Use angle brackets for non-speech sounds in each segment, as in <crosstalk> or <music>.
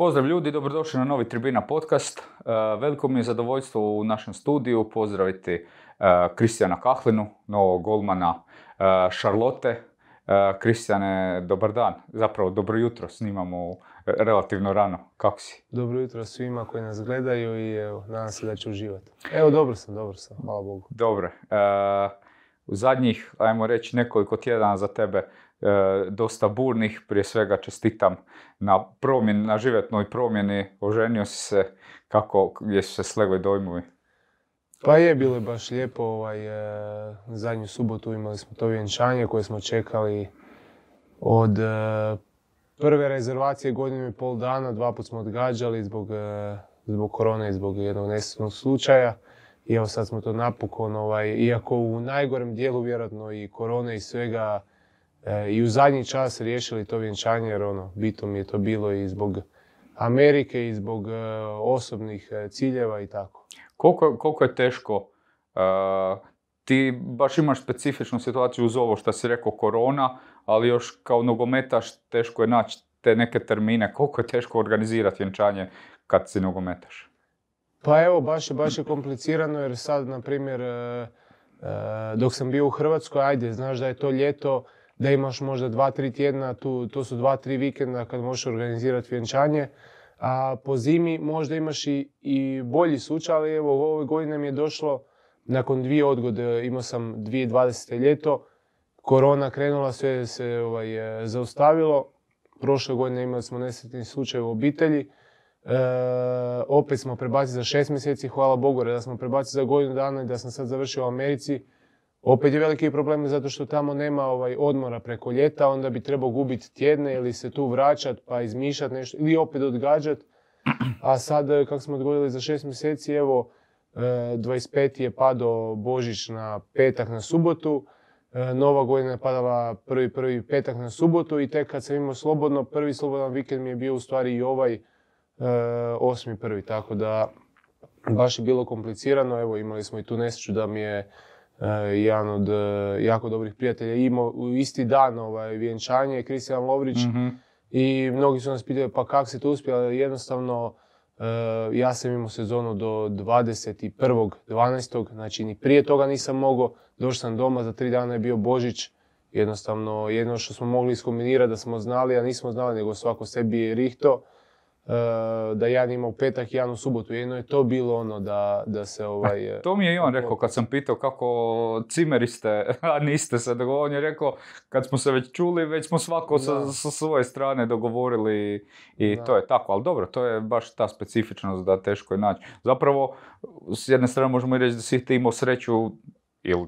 Pozdrav ljudi, dobrodošli na novi Tribina podcast. E, veliko mi je zadovoljstvo u našem studiju pozdraviti e, Kristijana Kahlinu, novog golmana Šarlote. Kristijane, dobar dan, zapravo dobro jutro, snimamo relativno rano. Kako si? Dobro jutro svima koji nas gledaju i evo, nadam se da će uživati. Evo, dobro sam, dobro sam, hvala Bogu. Dobro. E, u zadnjih, ajmo reći, nekoliko tjedana za tebe e, dosta burnih. Prije svega čestitam na promjeni, na životnoj promjeni. Oženio si se, kako, jesu se slegli dojmovi? Pa je, bilo je baš lijepo. Ovaj, e, zadnju subotu imali smo to vjenčanje koje smo čekali od prve rezervacije godinu i pol dana, dva put smo odgađali zbog, zbog korone i zbog jednog nesretnog slučaja. I evo sad smo to napokon, ovaj, iako u najgorem dijelu vjerojatno i korone i svega, i u zadnji čas riješili to vjenčanje, jer ono, bitno mi je to bilo i zbog Amerike i zbog e, osobnih ciljeva i tako. Koliko, koliko je teško, ti baš imaš specifičnu situaciju uz ovo što si rekao korona, ali još kao nogometaš teško je naći te neke termine. Koliko je teško organizirati vjenčanje kad si nogometaš? Pa evo, baš je, baš je komplicirano jer sad, na primjer, e, e, dok sam bio u Hrvatskoj, ajde, znaš da je to ljeto, da imaš možda dva, tri tjedna, tu, to su dva, tri vikenda kad možeš organizirati vjenčanje. A po zimi možda imaš i, i bolji slučaj, ali evo, ove godine mi je došlo, nakon dvije odgode, imao sam 2020. ljeto, korona krenula, sve se ovaj, e, zaustavilo. Prošle godine imali smo nesretni slučaj u obitelji. E, opet smo prebacili za šest mjeseci, hvala Bogu, da smo prebacili za godinu dana i da sam sad završio u Americi. Opet je veliki problem zato što tamo nema ovaj odmora preko ljeta, onda bi trebao gubiti tjedne ili se tu vraćat pa izmišljati nešto ili opet odgađat. A sad e, kako smo odgodili za šest mjeseci, evo 25. je padao Božić na petak na subotu. E, Nova godina je padala prvi, prvi petak na subotu i tek kad sam imao slobodno, prvi slobodan vikend mi je bio u stvari i ovaj osmi prvi, tako da baš je bilo komplicirano. Evo imali smo i tu nesreću da mi je jedan od jako dobrih prijatelja imao u isti dan ovaj, vjenčanje, Kristijan Lovrić. Mhm. I mnogi su nas pitali pa kako se to uspio, ali jednostavno ja sam imao sezonu do 21.12. Znači ni prije toga nisam mogao. Došao sam doma, za tri dana je bio Božić. Jednostavno, jedno što smo mogli iskombinirati da smo znali, a nismo znali, nego svako sebi je rihto. E, da jedan ima u petak, jedan u subotu. Jedno je to bilo ono da, da se ovaj... to mi je i on rekao kad sam pitao kako cimeri ste, <laughs> a niste se dogovorili. On je rekao kad smo se već čuli, već smo svako sa, sa, svoje strane dogovorili i to je tako. Ali dobro, to je baš ta specifičnost da teško je naći. Zapravo, s jedne strane možemo i reći da si ti imao sreću ili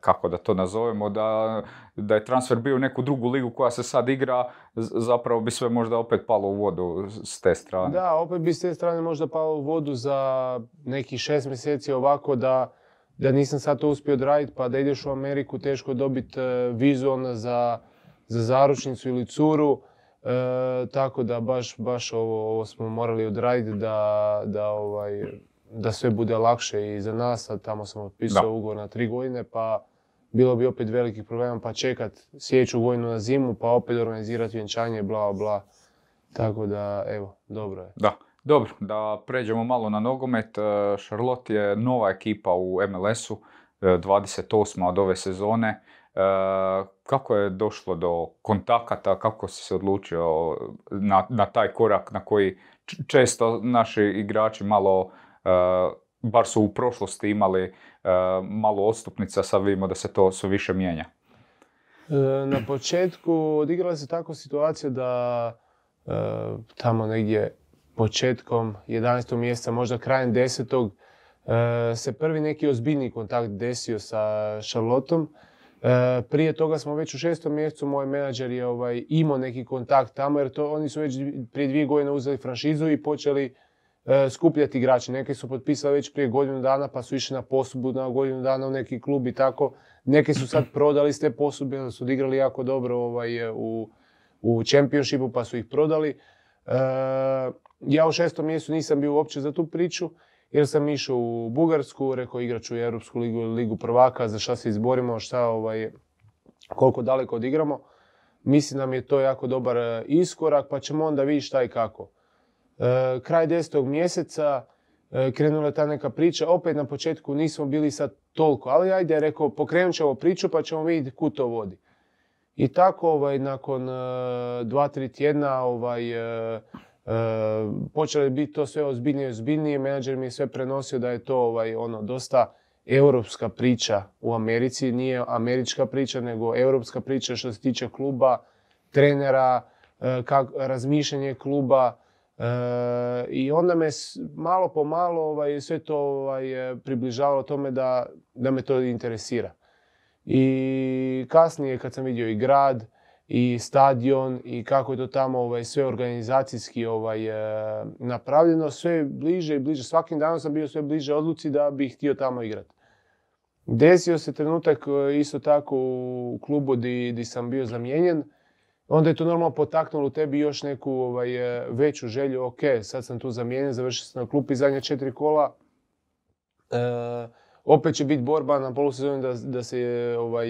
kako da to nazovemo, da, da je transfer bio u neku drugu ligu koja se sad igra, zapravo bi sve možda opet palo u vodu s te strane. Da, opet bi s te strane možda palo u vodu za nekih šest mjeseci ovako da, da nisam sad to uspio odraditi, pa da ideš u Ameriku teško dobiti e, vizu za, za zaručnicu ili curu. E, tako da baš, baš ovo, ovo smo morali odraditi da, da ovaj, da sve bude lakše i za nas, a tamo sam otpisao ugovor na tri godine, pa bilo bi opet velikih problema, pa čekat sljedeću godinu na zimu, pa opet organizirati vjenčanje, bla, bla. Tako da, evo, dobro je. Da, dobro, da pređemo malo na nogomet. E, Charlotte je nova ekipa u MLS-u, 28. E, od ove sezone. E, kako je došlo do kontakata, kako si se odlučio na, na taj korak na koji često naši igrači malo bar su u prošlosti imali eh, malo odstupnica, sad vidimo da se to sve više mijenja. Eh, na početku odigrala se tako situacija da tamo negdje početkom 11. mjeseca, možda krajem 10. se prvi neki ozbiljni kontakt desio sa Charlottom. Prije toga smo već u šestom mjesecu, moj menadžer je ovaj, imao neki kontakt tamo jer to, oni su već prije dvije godine uzeli franšizu i počeli skupljati igrače. Neki su potpisali već prije godinu dana pa su išli na posudbu na godinu dana u neki klub i tako. Neki su sad <clears throat> prodali s te posudbe, su odigrali jako dobro ovaj, u, u Championshipu pa su ih prodali. E, ja u šestom mjesecu nisam bio uopće za tu priču jer sam išao u Bugarsku, rekao igraću u Europsku ligu ili ligu prvaka, za šta se izborimo, šta, ovaj, koliko daleko odigramo. Mislim da mi je to jako dobar iskorak, pa ćemo onda vidjeti šta i kako. E, kraj desetog mjeseca e, krenula ta neka priča. Opet na početku nismo bili sad toliko, ali ajde, rekao, pokrenut ćemo priču pa ćemo vidjeti kud to vodi. I tako, ovaj, nakon dva, tri tjedna, ovaj, počelo je biti to sve ozbiljnije i ozbiljnije. Menadžer mi je sve prenosio da je to ovaj, ono, dosta europska priča u Americi. Nije američka priča, nego europska priča što se tiče kluba, trenera, kak, razmišljanje kluba. I onda me malo po malo ovaj, sve to ovaj, približavalo tome da, da me to interesira. I kasnije kad sam vidio i grad, i stadion i kako je to tamo ovaj, sve organizacijski ovaj, e, napravljeno, sve bliže i bliže. Svakim danom sam bio sve bliže odluci da bih htio tamo igrati. Desio se trenutak e, isto tako u klubu di, sam bio zamijenjen. Onda je to normalno potaknulo u tebi još neku ovaj, e, veću želju. Ok, sad sam tu zamijenjen, završio sam na klupi zadnja četiri kola. opet će biti borba na polusezoni da, da se ovaj,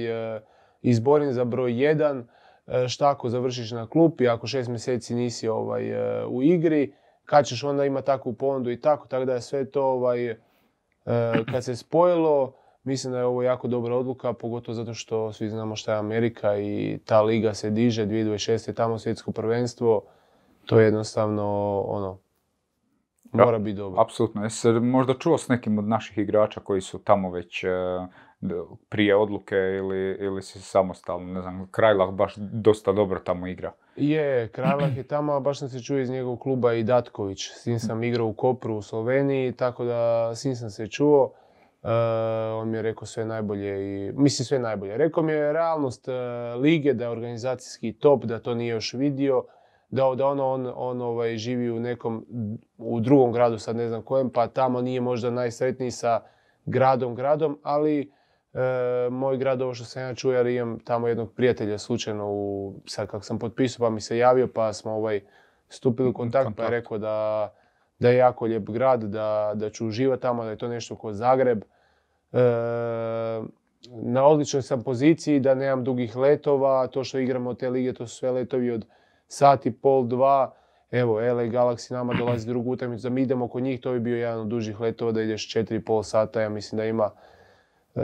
izborim za broj jedan. E, šta ako završiš na klupi, ako šest mjeseci nisi ovaj, e, u igri, kad ćeš onda imati takvu ponudu i tako, tako da je sve to ovaj, e, kad se spojilo, mislim da je ovo jako dobra odluka, pogotovo zato što svi znamo šta je Amerika i ta liga se diže, 2026. je tamo svjetsko prvenstvo, to je jednostavno ono, mora biti dobro. Apsolutno. Jesi možda čuo s nekim od naših igrača koji su tamo već prije odluke ili, ili si samostalno, ne znam, Krajlah baš dosta dobro tamo igra. Je, Krajlah je tamo, baš sam se čuo iz njegovog kluba i Datković. S njim sam igrao u Kopru u Sloveniji, tako da s njim sam se čuo. Uh, on mi je rekao sve najbolje i, mislim sve najbolje. Rekao mi je realnost uh, lige, da je organizacijski top, da to nije još vidio, da, da ono, on, on ovaj, živi u nekom, u drugom gradu, sad ne znam kojem, pa tamo nije možda najsretniji sa gradom, gradom, ali E, moj grad, ovo što sam ja čuo, jer imam tamo jednog prijatelja slučajno, u, sad kako sam potpisao pa mi se javio pa smo ovaj, stupili u kontakt, pa je rekao da, da je jako lijep grad, da, da ću uživati tamo, da je to nešto kod Zagreb. E, na odličnoj sam poziciji, da nemam dugih letova, to što igramo te lige, to su sve letovi od sati, pol, dva. Evo, LA Galaxy nama dolazi drugu utakmicu, da mi idemo kod njih, to bi bio jedan od dužih letova, da ideš 4,5 sata, ja mislim da ima E,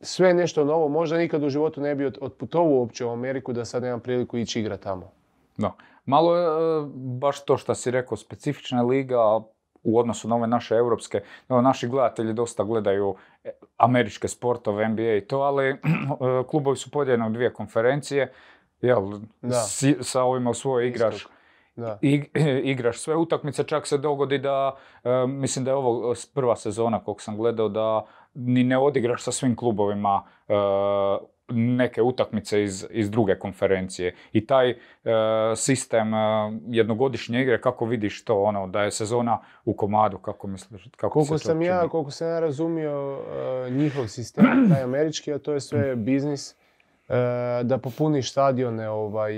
sve nešto novo. Možda nikad u životu ne bi otputovao uopće u Ameriku da sad nemam priliku ići igrati tamo. No. Malo je e, baš to što si rekao, specifična liga u odnosu na ove naše europske. No, naši gledatelji dosta gledaju e, američke sportove, NBA i to, ali <clears throat> klubovi su podijeljeni u dvije konferencije. Jel, sa ovima u svojoj igraš da. <clears throat> igraš sve utakmice, čak se dogodi da, e, mislim da je ovo prva sezona kog sam gledao, da ni ne odigraš sa svim klubovima e, neke utakmice iz, iz druge konferencije. I taj e, sistem jednogodišnje igre, kako vidiš to, ono, da je sezona u komadu, kako misliš? Kako koliko sam ja, koliko sam ja razumio njihov sistem, <clears throat> taj američki, a to je sve biznis, da popuniš stadione ovaj,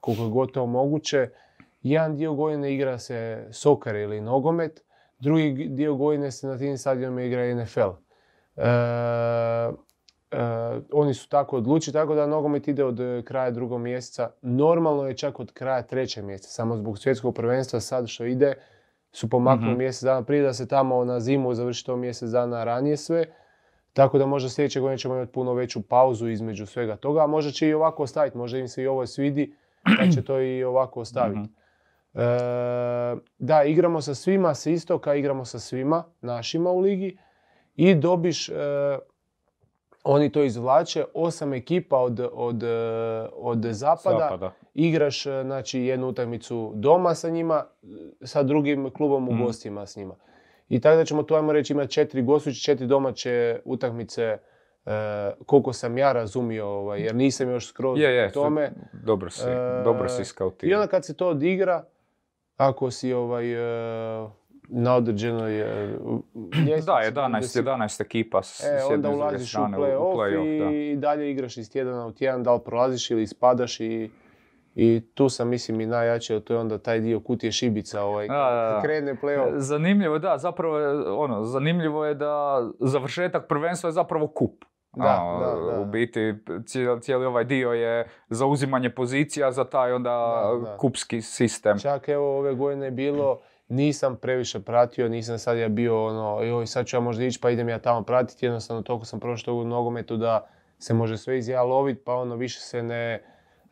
koliko je gotovo moguće, jedan dio godine igra se sokar ili nogomet, drugi dio godine se na tim stadionima igra NFL. E, e, oni su tako odlučili, tako da nogomet ide od kraja drugog mjeseca. Normalno je čak od kraja trećeg mjeseca, samo zbog svjetskog prvenstva sad što ide su pomaknuli mm mjesec dana prije da se tamo na zimu završi to mjesec dana ranije sve. Tako da možda sljedeće godine ćemo imati puno veću pauzu između svega toga, a možda će i ovako ostaviti, možda im se i ovo svidi, pa će to i ovako ostaviti. Mhm. E, da, igramo sa svima sa istoka, igramo sa svima našima u ligi i dobiš, e, oni to izvlače, osam ekipa od, od, e, od zapada, igraš znači, jednu utakmicu doma sa njima, sa drugim klubom u mm. gostima s njima. I tako da ćemo tu, ajmo reći, imati četiri gostujuće, četiri domaće utakmice koliko sam ja razumio, ovaj, jer nisam još skroz je, je, tome. Dobro si, dobro si I onda kad se to odigra, ako si ovaj, e, na određenoj e, ljestvici. <clears throat> Da, 11, 11 ekipa s, e, onda ulaziš u play-off, play i, dalje igraš iz tjedana u tjedan, da li prolaziš ili spadaš i, i tu sam mislim i najjače, to je onda taj dio kutije šibica, ovaj, da, da, krene play-off. Zanimljivo, da, zapravo je, ono, zanimljivo je da završetak prvenstva je zapravo kup. Da, da, U biti cijeli, cijeli ovaj dio je zauzimanje pozicija za taj onda kupski sistem. Čak evo ove godine je bilo, nisam previše pratio, nisam sad ja bio ono, joj sad ću ja možda ići pa idem ja tamo pratiti, jednostavno toliko sam prošao u nogometu da se može sve iz ja lovit, pa ono više se ne,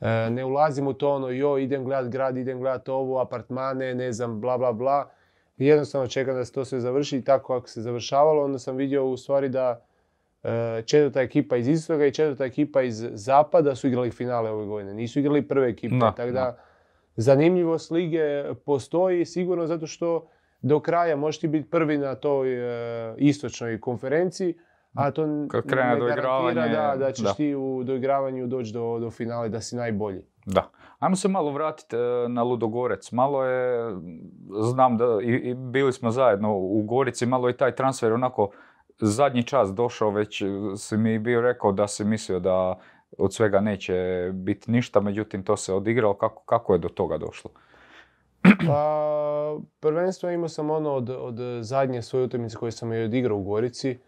e, ne ulazim u to ono, joj idem gledat grad, idem gledat ovo, apartmane, ne znam, bla bla bla. Jednostavno čekam da se to sve završi i tako ako se završavalo, onda sam vidio u stvari da e, četvrta ekipa iz istoga i četvrta ekipa iz zapada su igrali finale ove godine. Nisu igrali prve ekipe, tako da zanimljivost lige postoji sigurno zato što do kraja možeš ti biti prvi na toj e, istočnoj konferenciji, a to ne garantira da, da ćeš ti u doigravanju doći do, do finale, da si najbolji. Da. Ajmo se malo vratiti e, na Ludogorec. Malo je, znam da i, bili smo zajedno u Gorici, malo je taj transfer onako zadnji čas došao, već si mi bio rekao da si mislio da od svega neće biti ništa, međutim to se odigralo. Kako, kako je do toga došlo? Pa, prvenstvo imao sam ono od, od zadnje svoje utakmice koje sam je odigrao u Gorici.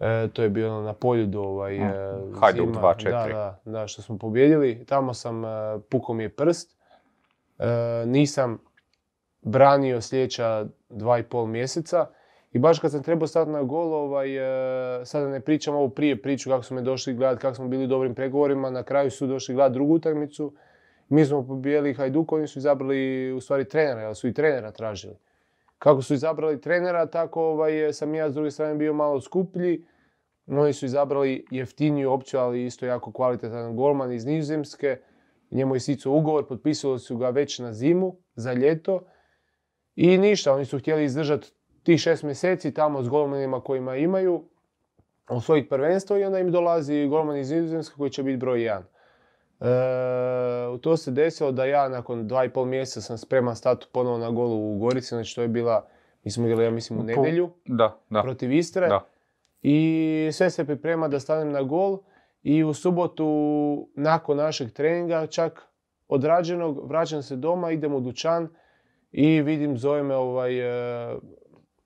E, to je bilo na poljudu ovaj, mm. Hajduk 2-4. Da, da, da, što smo pobjedili. Tamo sam, e, pukao mi je prst. E, nisam branio sljedeća dva i pol mjeseca. I baš kad sam trebao stati na gol, ovaj, sada ne pričam ovu prije priču kako smo me došli gledati, kako smo bili u dobrim pregovorima, na kraju su došli gledati drugu utakmicu. Mi smo pobijeli Hajduk, oni su izabrali u stvari trenera, jer su i trenera tražili. Kako su izabrali trenera, tako ovaj, sam ja s druge strane bio malo skuplji. Oni su izabrali jeftiniju opciju, ali isto jako kvalitetan golman iz Nizozemske. Njemu je sicu ugovor, potpisali su ga već na zimu, za ljeto. I ništa, oni su htjeli izdržati tih šest mjeseci tamo s golmanima kojima imaju, osvojiti prvenstvo i onda im dolazi golman iz Nizozemske koji će biti broj jedan. E, to se desilo da ja nakon dva i pol mjeseca sam spreman stati ponovo na golu u Gorici, znači to je bila, mi smo igrali ja mislim u nedjelju da, da. protiv Istre. Da. I sve se priprema da stanem na gol i u subotu nakon našeg treninga čak odrađenog vraćam se doma, idem u dućan i vidim zove me ovaj,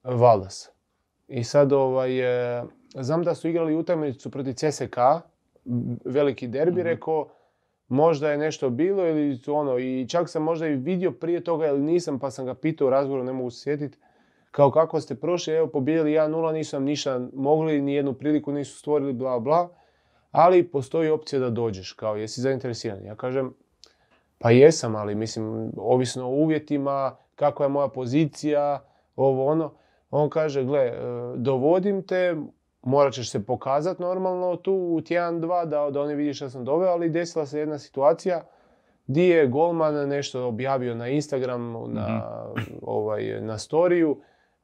Valdas. I sad ovaj, znam da su igrali utakmicu protiv CSK, veliki derbi, mm rekao možda je nešto bilo ili ono, i čak sam možda i vidio prije toga ili nisam, pa sam ga pitao u razgovoru, ne mogu se sjetiti, kao kako ste prošli, evo pobijeli 1-0, nisam ništa mogli, ni jednu priliku nisu stvorili, bla bla, ali postoji opcija da dođeš, kao jesi zainteresiran. Ja kažem, pa jesam, ali mislim, ovisno o uvjetima, kakva je moja pozicija, ovo ono. On kaže, gle, e, dovodim te, morat ćeš se pokazat normalno tu u tjedan, dva, da, da oni vidi što sam doveo, ali desila se jedna situacija gdje je golman nešto objavio na Instagramu, na, mhm. <laughs> ovaj, na storiju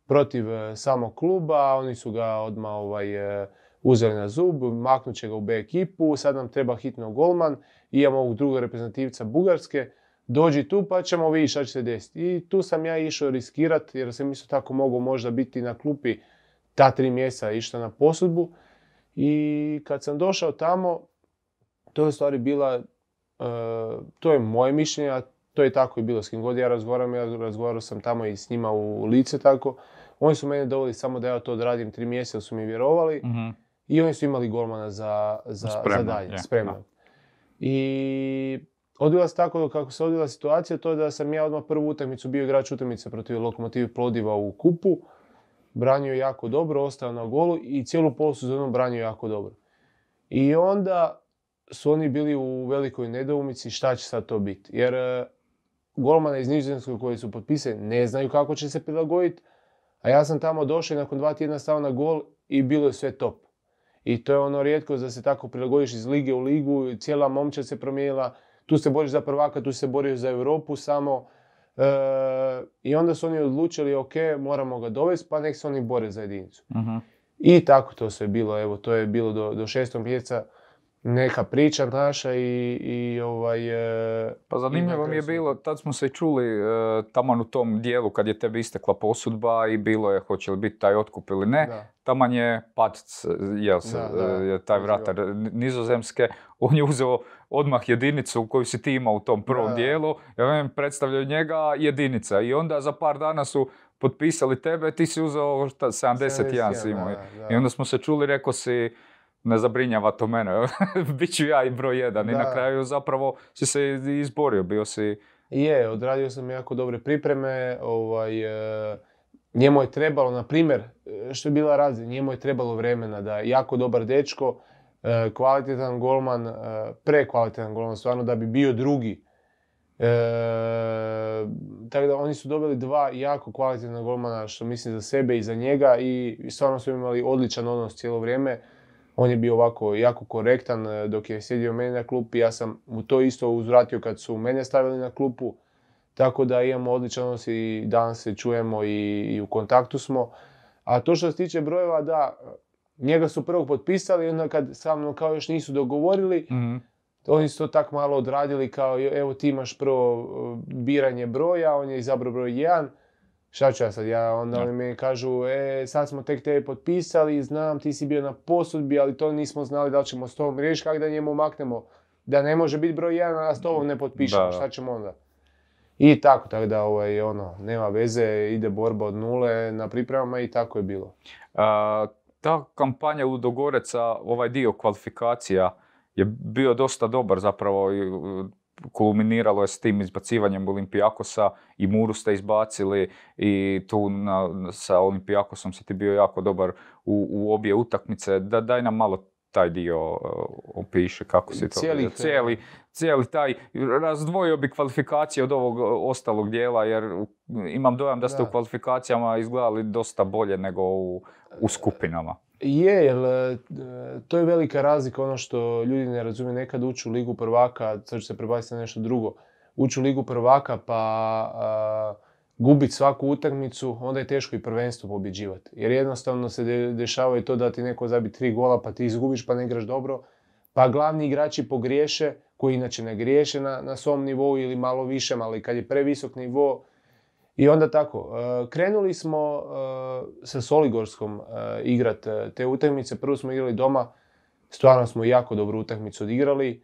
protiv e, samog kluba, oni su ga odmah ovaj, e, uzeli na zub, maknut će ga u B ekipu, sad nam treba hitno golman, imamo ovog drugog reprezentativca Bugarske, dođi tu pa ćemo vidjeti šta će se desiti. I tu sam ja išao riskirati jer sam isto tako mogao možda biti na klupi ta tri mjeseca išta na posudbu. I kad sam došao tamo, to je u stvari bila, e, to je moje mišljenje, to je tako i bilo s kim god ja razgovaram, ja razgovarao sam tamo i s njima u lice tako. Oni su mene doveli samo da ja to odradim tri mjeseca, su mi vjerovali. Mhm. I oni su imali golmana za, za, za dalje, I odvila se tako kako se odvila situacija, to je da sam ja odmah prvu utakmicu bio igrač utakmice protiv Lokomotivi Plodiva u kupu. Branio jako dobro, ostao na golu i cijelu polusezonu branio jako dobro. I onda su oni bili u velikoj nedoumici šta će sad to biti. Jer e, golmana iz Nizozemskog koji su potpisani ne znaju kako će se prilagoditi, a ja sam tamo došao i nakon dva tjedna stao na gol i bilo je sve top. I to je ono rijetko da se tako prilagodiš iz lige u ligu, cijela momčad se promijenila, tu se boriš za prvaka, tu se boriš za Europu samo. E, I onda su oni odlučili, ok, moramo ga dovesti, pa nek se oni bore za jedinicu. uh I tako to sve bilo, evo, to je bilo do, do šestog mjeseca neka priča naša i, i ovaj... E, pa zanimljivo mi je bilo, tad smo se čuli e, taman u tom dijelu kad je tebi istekla posudba i bilo je hoće li biti taj otkup ili ne. Da. Taman je Patac, jel se, da, taj vratar nizozemske, on je uzeo odmah jedinicu koju si ti imao u tom prvom dijelu, ja vam predstavljaju njega jedinica i onda za par dana su potpisali tebe, ti si uzeo šta, 71 si imao. I onda smo se čuli, rekao si, ne zabrinjava to mene. <laughs> Biću ja i broj jedan. I na kraju zapravo si se izborio, bio si... Je, odradio sam jako dobre pripreme. Ovaj, e, njemu je trebalo, na primjer, e, što je bila razina, njemu je trebalo vremena da je jako dobar dečko, kvalitetan golman, prekvalitetan golman, stvarno da bi bio drugi. tako da oni su dobili dva jako kvalitetna golmana što mislim za sebe i za njega i stvarno su imali odličan odnos cijelo vrijeme. On je bio ovako jako korektan e, dok je sjedio meni na klupi. Ja sam mu to isto uzvratio kad su mene stavili na klupu. Tako da imamo odličan odnos i danas se čujemo i, u kontaktu smo. A to što se tiče brojeva, da, njega su prvo potpisali onda kad sa mnom kao još nisu dogovorili, mm oni su to tak malo odradili kao evo ti imaš prvo e, biranje broja, on je izabrao broj 1 Šta ću ja sad, ja onda oni mi kažu, e, sad smo tek tebe potpisali, znam, ti si bio na posudbi, ali to nismo znali da li ćemo s tobom riješiti, kako da njemu maknemo, da ne može biti broj jedan, a s tobom ne potpišemo, šta ćemo onda? I tako, tako da, ovaj, ono, nema veze, ide borba od nule na pripremama i tako je bilo. Ta kampanja Ludogoreca, ovaj dio kvalifikacija, je bio dosta dobar zapravo kulminiralo je s tim izbacivanjem Olimpijakosa i Muru ste izbacili i tu na, sa Olimpijakosom si ti bio jako dobar u, u obje utakmice. Da, daj nam malo taj dio uh, opiše kako si to cijeli, cijeli, cijeli taj, razdvojio bi kvalifikacije od ovog ostalog dijela jer imam dojam da ste u kvalifikacijama izgledali dosta bolje nego u, u skupinama. Je, jer e, to je velika razlika, ono što ljudi ne razumiju, nekad ući u ligu prvaka, sad ću se prebaciti na nešto drugo, ući u ligu prvaka pa gubiti svaku utakmicu, onda je teško i prvenstvo pobjeđivati. Jer jednostavno se dešava i to da ti neko zabi tri gola pa ti izgubiš pa ne igraš dobro, pa glavni igrači pogriješe, koji inače ne griješe na, na svom nivou ili malo više, ali kad je previsok nivo, i onda tako, e, krenuli smo e, sa Soligorskom e, igrat te utakmice. Prvo smo igrali doma, stvarno smo jako dobru utakmicu odigrali.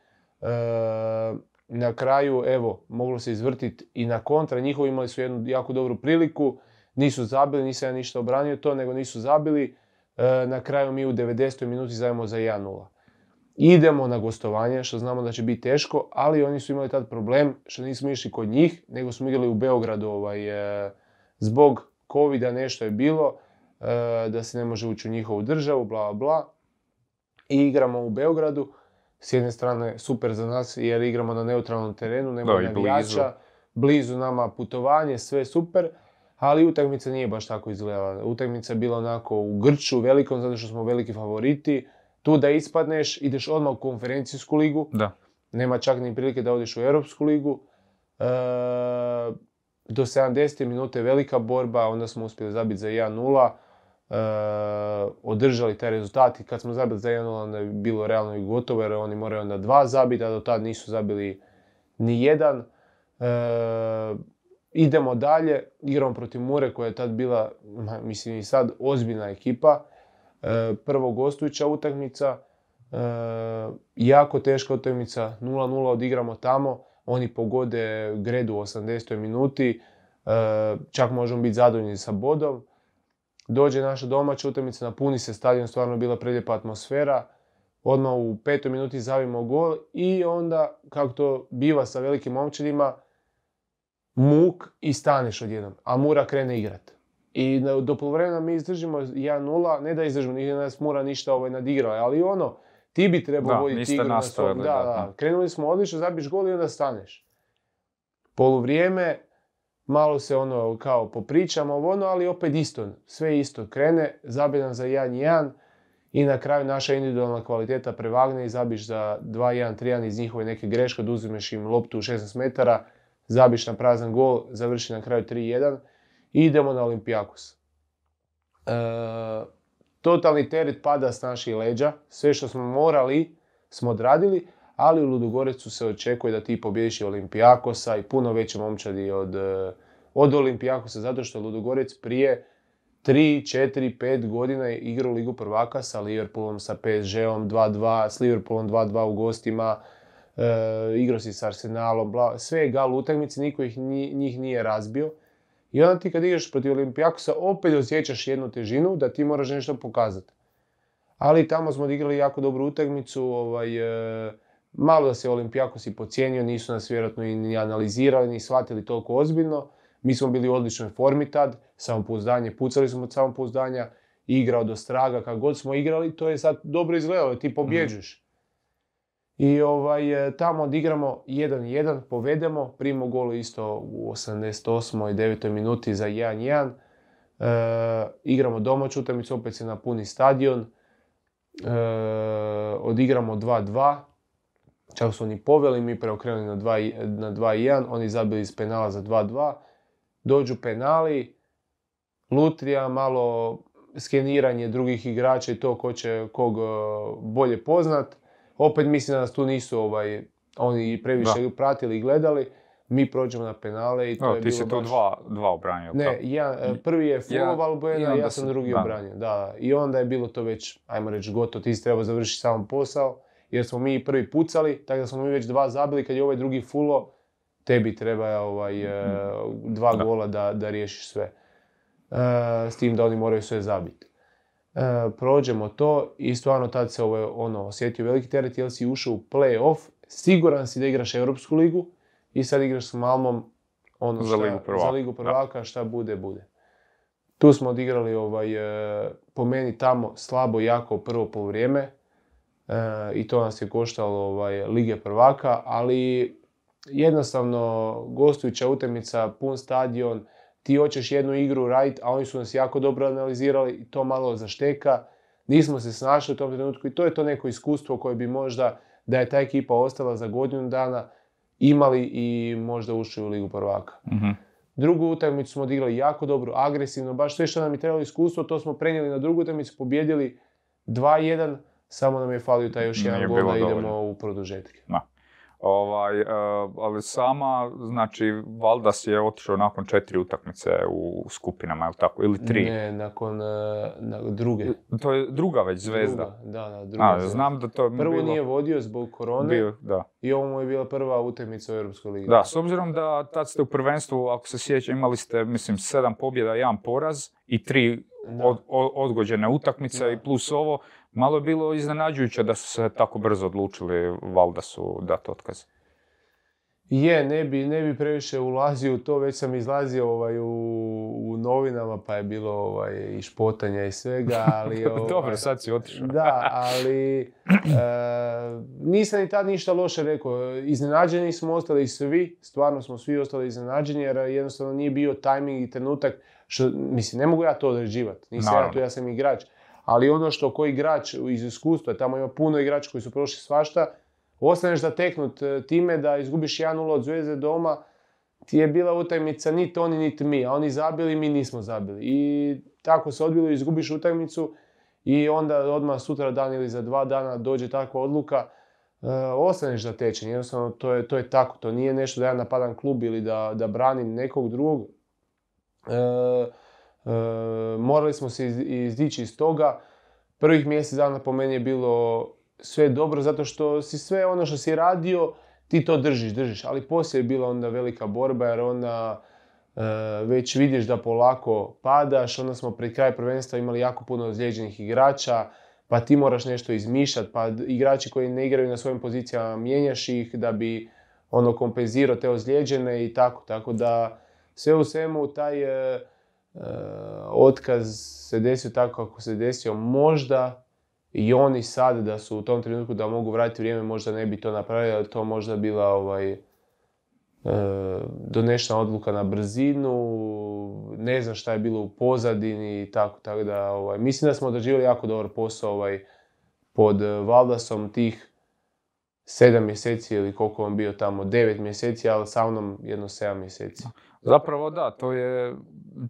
Na kraju, evo, moglo se izvrtiti i na kontra. Njihovi imali su jednu jako dobru priliku. Nisu zabili, nisam ja ništa obranio to, nego nisu zabili. Na kraju mi u 90. minuti zajemo za 1-0. Idemo na gostovanje, što znamo da će biti teško, ali oni su imali tad problem što nismo išli kod njih, nego smo igrali u Beogradu ovaj, e, zbog covid nešto je bilo, e, da se ne može ući u njihovu državu, bla bla. I igramo u Beogradu, s jedne strane super za nas jer igramo na neutralnom terenu, nema navijača, blizu nama putovanje, sve super, ali utakmica nije baš tako izgledala. Utakmica je bila onako u grču velikom, zato što smo veliki favoriti, tu da ispadneš, ideš odmah u konferencijsku ligu. Da. Nema čak ni prilike da odeš u Europsku ligu. E, do 70. minute velika borba, onda smo uspjeli zabiti za 1-0. E, održali taj rezultat i kad smo zabili za 1-0 onda je bilo realno i gotovo jer oni moraju onda dva zabiti, a do tad nisu zabili ni jedan. E, idemo dalje, igramo protiv Mure koja je tad bila, mislim i sad, ozbiljna ekipa. E, prvo gostujuća utakmica, e, jako teška utakmica, 0-0 odigramo tamo, oni pogode gredu u 80. minuti, čak možemo biti zadovoljni sa bodom. Dođe naša domaća utakmica, napuni se stadion, stvarno bila prelijepa atmosfera. Odmah u petoj minuti zavimo gol i onda, kako to biva sa velikim momčadima, muk i staneš odjednom, a Mura krene igrat. I do polovremena mi izdržimo 1-0, ne da izdržimo, nije nas mora ništa ovaj nadigrao, ali ono, ti bi trebao voditi igru na svom. Da, da, Krenuli smo odlično, zabiš gol i onda staneš. Poluvrijeme, malo se ono kao popričamo ono, ali opet isto, sve isto. Krene, zabije za 1-1 i na kraju naša individualna kvaliteta prevagne i zabiš za 2-1, 3-1 iz njihove neke greške, oduzimeš im loptu u 16 metara, zabiš na prazan gol, završi na kraju 3-1 i idemo na Olimpijakos. E, totalni teret pada s naših leđa, sve što smo morali smo odradili, ali u Ludogorecu se očekuje da ti pobjediš Olimpijakosa i puno veće momčadi od, e, od Olimpijakosa, zato što Ludogorec prije 3, 4, 5 godina je igrao Ligu prvaka sa Liverpoolom, sa PSG-om 2-2, s Liverpoolom 2-2 u gostima, e, igrao si s Arsenalom, bla, sve je gal utakmice, niko ih, njih nije razbio. I onda ti kad igraš protiv Olimpijakosa opet osjećaš jednu težinu da ti moraš nešto pokazati. Ali tamo smo odigrali jako dobru utakmicu, ovaj, e, malo da se Olimpijakos i pocijenio, nisu nas vjerojatno i ni analizirali, ni shvatili toliko ozbiljno. Mi smo bili u odličnoj formi tad, samopouzdanje, pucali smo od samopouzdanja, igrao do straga, kako god smo igrali, to je sad dobro izgledalo, ti pobjeđuješ. I ovaj, e, tamo odigramo 1-1, povedemo, primimo golu isto u 88. i 9. minuti za 1-1. E, igramo domaću utakmicu, opet se napuni stadion. E, odigramo 2-2. Čak su oni poveli, mi preokrenuli na 2-1, oni zabili iz penala za 2-2. Dođu penali, lutrija, malo skeniranje drugih igrača i to ko će kog e, bolje poznat. Opet mislim da nas tu nisu ovaj, oni previše pratili i gledali. Mi prođemo na penale i to je ti bilo si to baš... dva, dva obranio. Ne, ja, e, prvi je i ja, ja sam drugi da. obranio. Da, I onda je bilo to već, ajmo reći, gotovo. Ti si trebao završiti sam posao, jer smo mi prvi pucali, tako da smo mi već dva zabili, kad je ovaj drugi fullo, tebi treba ovaj, e, dva gola da, da riješiš sve. E, s tim da oni moraju sve zabiti. E, prođemo to i stvarno tad se ovo, ono, osjetio veliki teret jer si ušao u play-off, siguran si da igraš Europsku ligu i sad igraš s Malmom ono Za šta- Ligu prvaka, za Ligu prvaka, šta bude, bude. Tu smo odigrali ovaj, po meni tamo slabo jako prvo poluvrijeme e, i to nas je koštalo ovaj, Lige prvaka, ali jednostavno gostujuća utakmica, pun stadion, ti hoćeš jednu igru raditi, a oni su nas jako dobro analizirali i to malo zašteka. Nismo se snašli u tom trenutku i to je to neko iskustvo koje bi možda, da je ta ekipa ostala za godinu dana, imali i možda ušli u Ligu prvaka. Mhm. Drugu utakmicu smo odigrali jako dobro, agresivno, baš sve što nam je trebalo iskustvo, to smo prenijeli na drugu utakmicu, pobjedili 2-1, samo nam je falio taj još jedan gol da idemo dovoljno. u produžetke. Ovaj, e, ali sama, znači, Valdas je otišao nakon četiri utakmice u skupinama, ili tako, ili tri. Ne, nakon e, na, druge. To je druga već zvezda. Druga, da, da, druga A, zvezda. znam da to je Prvo bilo... nije vodio zbog korone bio, da. i ovo mu je bila prva utakmica u Europskoj ligi. Da, s obzirom da tad ste u prvenstvu, ako se sjećam, imali ste, mislim, sedam pobjeda, jedan poraz i tri od- odgođene utakmice i plus ovo. Malo je bilo iznenađujuće da su se tako brzo odlučili Valdasu dati otkaz. Je, ne bi, ne bi previše ulazio u to, već sam izlazio ovaj, u, u novinama pa je bilo ovaj, i špotanja i svega, <laughs> ali... ovaj, Dobro, sad si otišao. Da, ali e, nisam ni tad ništa loše rekao. Iznenađeni smo ostali svi, stvarno smo svi ostali iznenađeni jer jednostavno nije bio tajming i trenutak. Što, mislim, ne mogu ja to određivati, nisam ja Naravno. tu, ja sam igrač. Ali ono što koji igrač iz iskustva, tamo ima puno igrača koji su prošli svašta, ostaneš zateknut e, time da izgubiš 1-0 od Zvezde doma, ti je bila utakmica niti oni niti mi, a oni zabili, mi nismo zabili. I tako se odbilo, izgubiš utakmicu i onda odmah sutra dan ili za dva dana dođe takva odluka, e, ostaneš zatečen. Jednostavno to je, to je tako, to nije nešto da ja napadam klub ili da, da branim nekog drugog. E, morali smo se iz- izdići iz toga. Prvih mjesec dana po meni je bilo sve dobro zato što si sve ono što si radio ti to držiš, držiš. Ali poslije je bila onda velika borba jer onda e, već vidiš da polako padaš. Onda smo pred kraj prvenstva imali jako puno ozlijeđenih igrača pa ti moraš nešto izmišljati, pa igrači koji ne igraju na svojim pozicijama mijenjaš ih da bi ono kompenzirao te ozlijeđene i tako. Tako da sve u svemu taj e, e, otkaz se desio tako kako se desio. Možda i oni sad da su u tom trenutku da mogu vratiti vrijeme možda ne bi to napravili, ali to možda bila ovaj, e, donešena odluka na brzinu, ne znam šta je bilo u pozadini i tako, tako da ovaj, mislim da smo odrađivali jako dobar posao ovaj, pod eh, Valdasom tih sedam mjeseci ili koliko on bio tamo, devet mjeseci, ali sa mnom jedno sedam mjeseci. Zapravo da, to je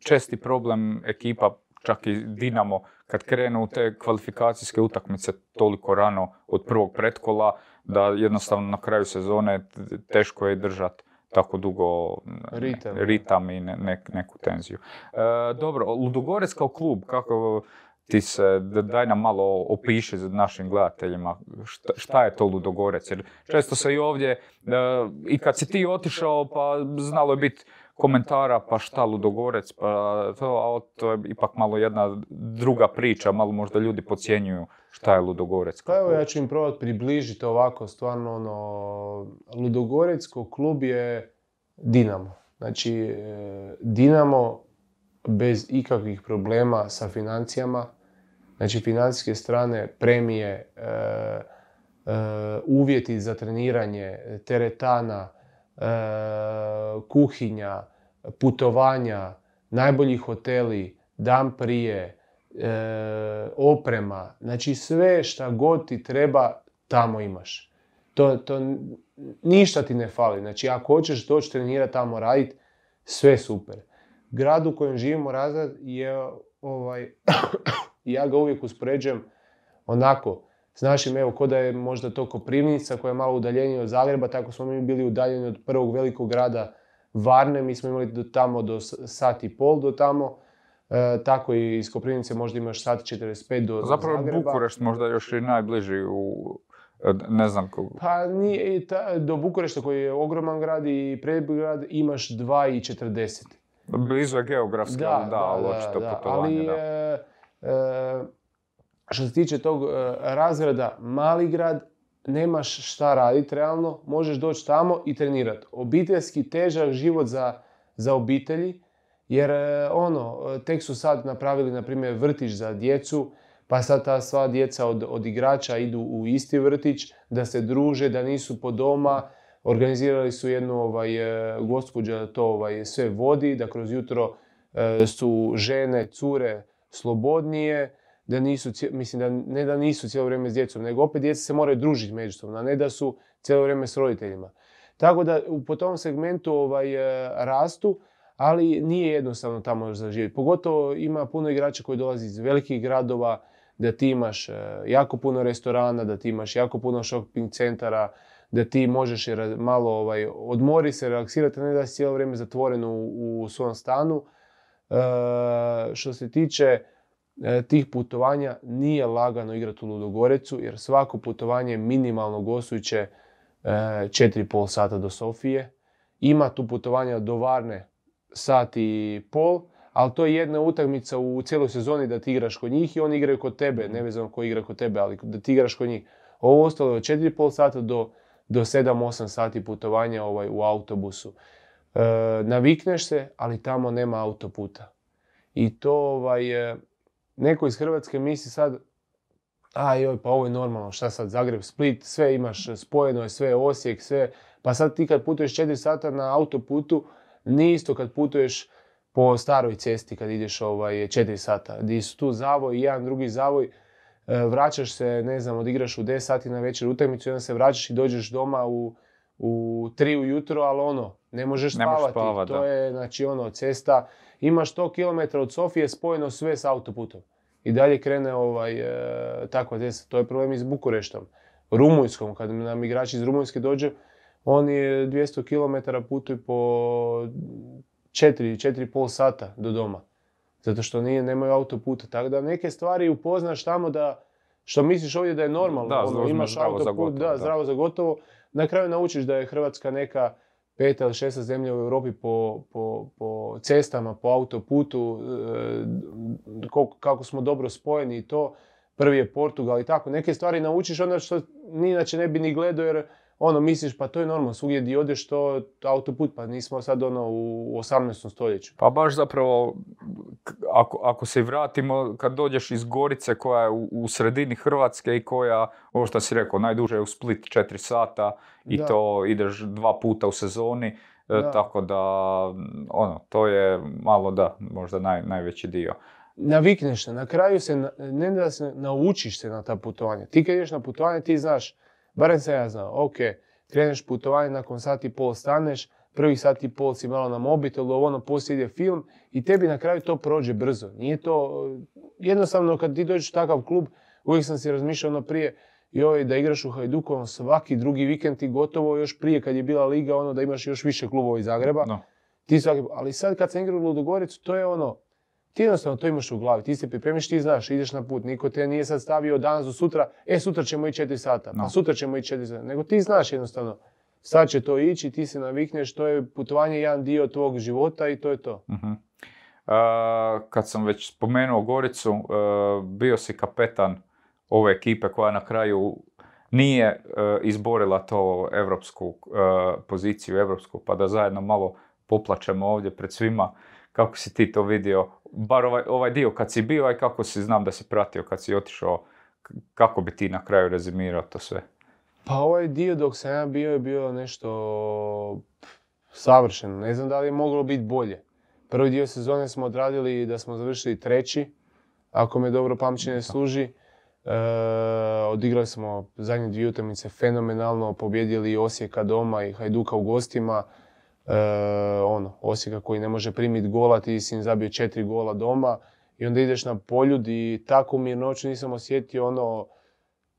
česti problem ekipa, čak i Dinamo, kad krenu u te kvalifikacijske utakmice toliko rano od prvog pretkola, da jednostavno na kraju sezone teško je držati tako dugo Ritam. ritam i ne- nek- neku tenziju. E, dobro, Ludogorec kao klub, kako ti se, daj nam malo opiši za našim gledateljima šta, šta je to Ludogorec, jer često se i ovdje, e, i kad si ti otišao, pa znalo je biti komentara, pa šta Ludogorec, pa to, a to je ipak malo jedna druga priča, malo možda ljudi podcjenjuju šta je Ludogorec. Pa evo ja ću im probati približiti ovako, stvarno ono, Ludogorecko klub je Dinamo. Znači, e, Dinamo bez ikakvih problema sa financijama, znači financijske strane, premije, e, e, uvjeti za treniranje, teretana, kuhinja, putovanja, najbolji hoteli, dan prije, oprema, znači sve šta god ti treba tamo imaš. To, to ništa ti ne fali. Znači, ako hoćeš doći trenirati tamo raditi, sve super. Grad u kojem živimo razred je, ovaj, <coughs> ja ga uvijek uspoređujem onako, s našim, evo, ko da je možda to Koprivnica koja je malo udaljenija od Zagreba, tako smo mi bili udaljeni od prvog velikog grada Varne, mi smo imali do tamo do sat i pol do tamo, e, tako i iz Koprivnice možda imaš sat 45 do Zapravo Zagreba. Zapravo Bukurešt možda još i najbliži u ne znam kako. Pa nije, ta, do Bukurešta koji je ogroman grad i grad imaš 2,40. Blizu je geografski, da, ali da, ali očito da, putovanje, ali, e, e, što se tiče tog e, razreda, mali grad, nemaš šta raditi realno, možeš doći tamo i trenirati. Obiteljski težak život za, za obitelji, jer e, ono, tek su sad napravili, na primjer, vrtić za djecu, pa sad ta sva djeca od, od igrača idu u isti vrtić, da se druže, da nisu po doma. Organizirali su jednu ovaj, e, gospođa da to ovaj, sve vodi, da kroz jutro e, su žene, cure slobodnije, da nisu, mislim da ne da nisu cijelo vrijeme s djecom, nego opet djeca se moraju družiti međusobno, a ne da su cijelo vrijeme s roditeljima. Tako da po tom segmentu ovaj, e, rastu, ali nije jednostavno tamo za živjeti. Pogotovo ima puno igrača koji dolazi iz velikih gradova, da ti imaš e, jako puno restorana, da ti imaš jako puno shopping centara, da ti možeš malo ovaj, odmori se, relaksirati, ne da si cijelo vrijeme zatvoren u, u svom stanu. E, što se tiče tih putovanja, nije lagano igrati u Ludogorecu, jer svako putovanje minimalno gostujuće e, 4,5 sata do Sofije. Ima tu putovanja do Varne sat i pol, ali to je jedna utakmica u cijeloj sezoni da ti igraš kod njih i oni igraju kod tebe, mhm. nevezano ko igra kod tebe, ali da ti igraš kod njih. Ovo ostalo je od 4,5 sata do, do 7-8 sati putovanja ovaj, u autobusu. E, navikneš se, ali tamo nema autoputa. I to ovaj, e, neko iz Hrvatske misli sad, a joj, pa ovo je normalno, šta sad, Zagreb, Split, sve imaš spojeno je, sve Osijek, sve. Pa sad ti kad putuješ 4 sata na autoputu, nije isto kad putuješ po staroj cesti kad ideš ovaj, 4 sata. Gdje su tu zavoj jedan drugi zavoj, e, vraćaš se, ne znam, odigraš u 10 sati na večer utakmicu onda se vraćaš i dođeš doma u, u 3 ujutro, ali ono, ne možeš spavati. Spavat, to je, znači, ono, cesta, imaš 100 km od Sofije spojeno sve s autoputom. I dalje krene ovaj, e, takva cesta. To je problem i s Bukureštom. Rumunjskom, kad nam igrači iz Rumunjske dođu, oni 200 km putuju po 4, 4,5 sata do doma. Zato što nije, nemaju autoputa. Tako da neke stvari upoznaš tamo da, što misliš ovdje da je normalno. Da, ono, imaš zdravo autoput, za gotovo, da, zdravo za gotovo. Na kraju naučiš da je Hrvatska neka peta ili šesta zemlja u Europi po, po, po cestama, po autoputu, e, kako smo dobro spojeni i to. Prvi je Portugal i tako. Neke stvari naučiš onda što inače ne bi ni gledao jer ono, misliš, pa to je normalno, svugdje di odeš to autoput, pa nismo sad ono u 18. stoljeću. Pa baš zapravo, ako, ako se vratimo, kad dođeš iz Gorice koja je u, u sredini Hrvatske i koja, ovo što si rekao, najduže je u Split 4 sata i to ideš dva puta u sezoni, e, tako da, ono, to je malo da, možda naj, najveći dio. Navikneš se, na kraju se, ne da se naučiš se na ta putovanja. Ti kad ideš na putovanje, ti znaš, Barem sam ja znao, ok, kreneš putovanje, nakon sat i pol staneš, prvih sat i pol si malo na mobitelu, ono poslije ide film i tebi na kraju to prođe brzo. Nije to, jednostavno kad ti dođeš u takav klub, uvijek sam si razmišljao ono prije, joj, da igraš u Hajduku, ono, svaki drugi vikend ti gotovo još prije kad je bila liga, ono da imaš još više klubova iz Zagreba. No. Ti svaki, ali sad kad sam igrao u Ludogoricu, to je ono, ti jednostavno to imaš u glavi, ti se pripremiš, ti znaš, ideš na put, niko te nije sad stavio danas do sutra, e sutra ćemo ići četiri sata, pa sutra ćemo ići četiri sata, nego ti znaš jednostavno, sad će to ići, ti se navikneš, to je putovanje jedan dio tvog života i to je to. Mhm. kad sam već spomenuo Goricu, bio si kapetan ove ekipe koja na kraju nije izborila to evropsku poziciju, evropsku, pa da zajedno malo poplačemo ovdje pred svima. Kako si ti to vidio? Bar ovaj, ovaj dio kad si bio i kako si znam da si pratio kad si otišao, kako bi ti na kraju rezimirao to sve? Pa ovaj dio dok sam ja bio je bio nešto savršeno. Ne znam da li je moglo biti bolje. Prvi dio sezone smo odradili da smo završili treći, ako me dobro pamćenje služi. E, odigrali smo zadnje dvije utakmice fenomenalno, pobjedili Osijeka doma i Hajduka u gostima. E, ono, Osijeka koji ne može primiti gola, ti si im zabio četiri gola doma i onda ideš na poljud i tako mirnoću nisam osjetio ono,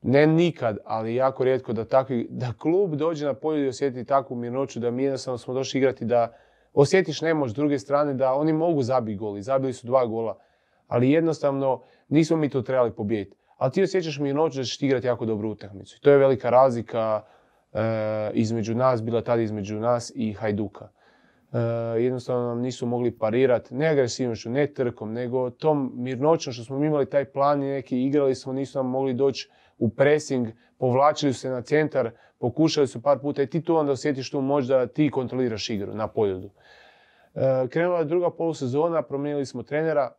ne nikad, ali jako rijetko da, takvi, da klub dođe na poljud i osjeti takvu mirnoću da mi jednostavno smo došli igrati da osjetiš nemoć s druge strane da oni mogu zabiti gol i zabili su dva gola, ali jednostavno nismo mi to trebali pobijediti. Ali ti osjećaš mirnoću da ćeš igrati jako dobru utakmicu. I to je velika razlika između nas, bila tada između nas i Hajduka. E, jednostavno nam nisu mogli parirati, ne agresivnošću, ne trkom, nego tom mirnoćom što smo imali taj plan i neki igrali smo, nisu nam mogli doći u pressing, povlačili su se na centar, pokušali su par puta i ti tu onda osjetiš tu moć da ti kontroliraš igru na poljudu. E, krenula je druga polusezona, promijenili smo trenera,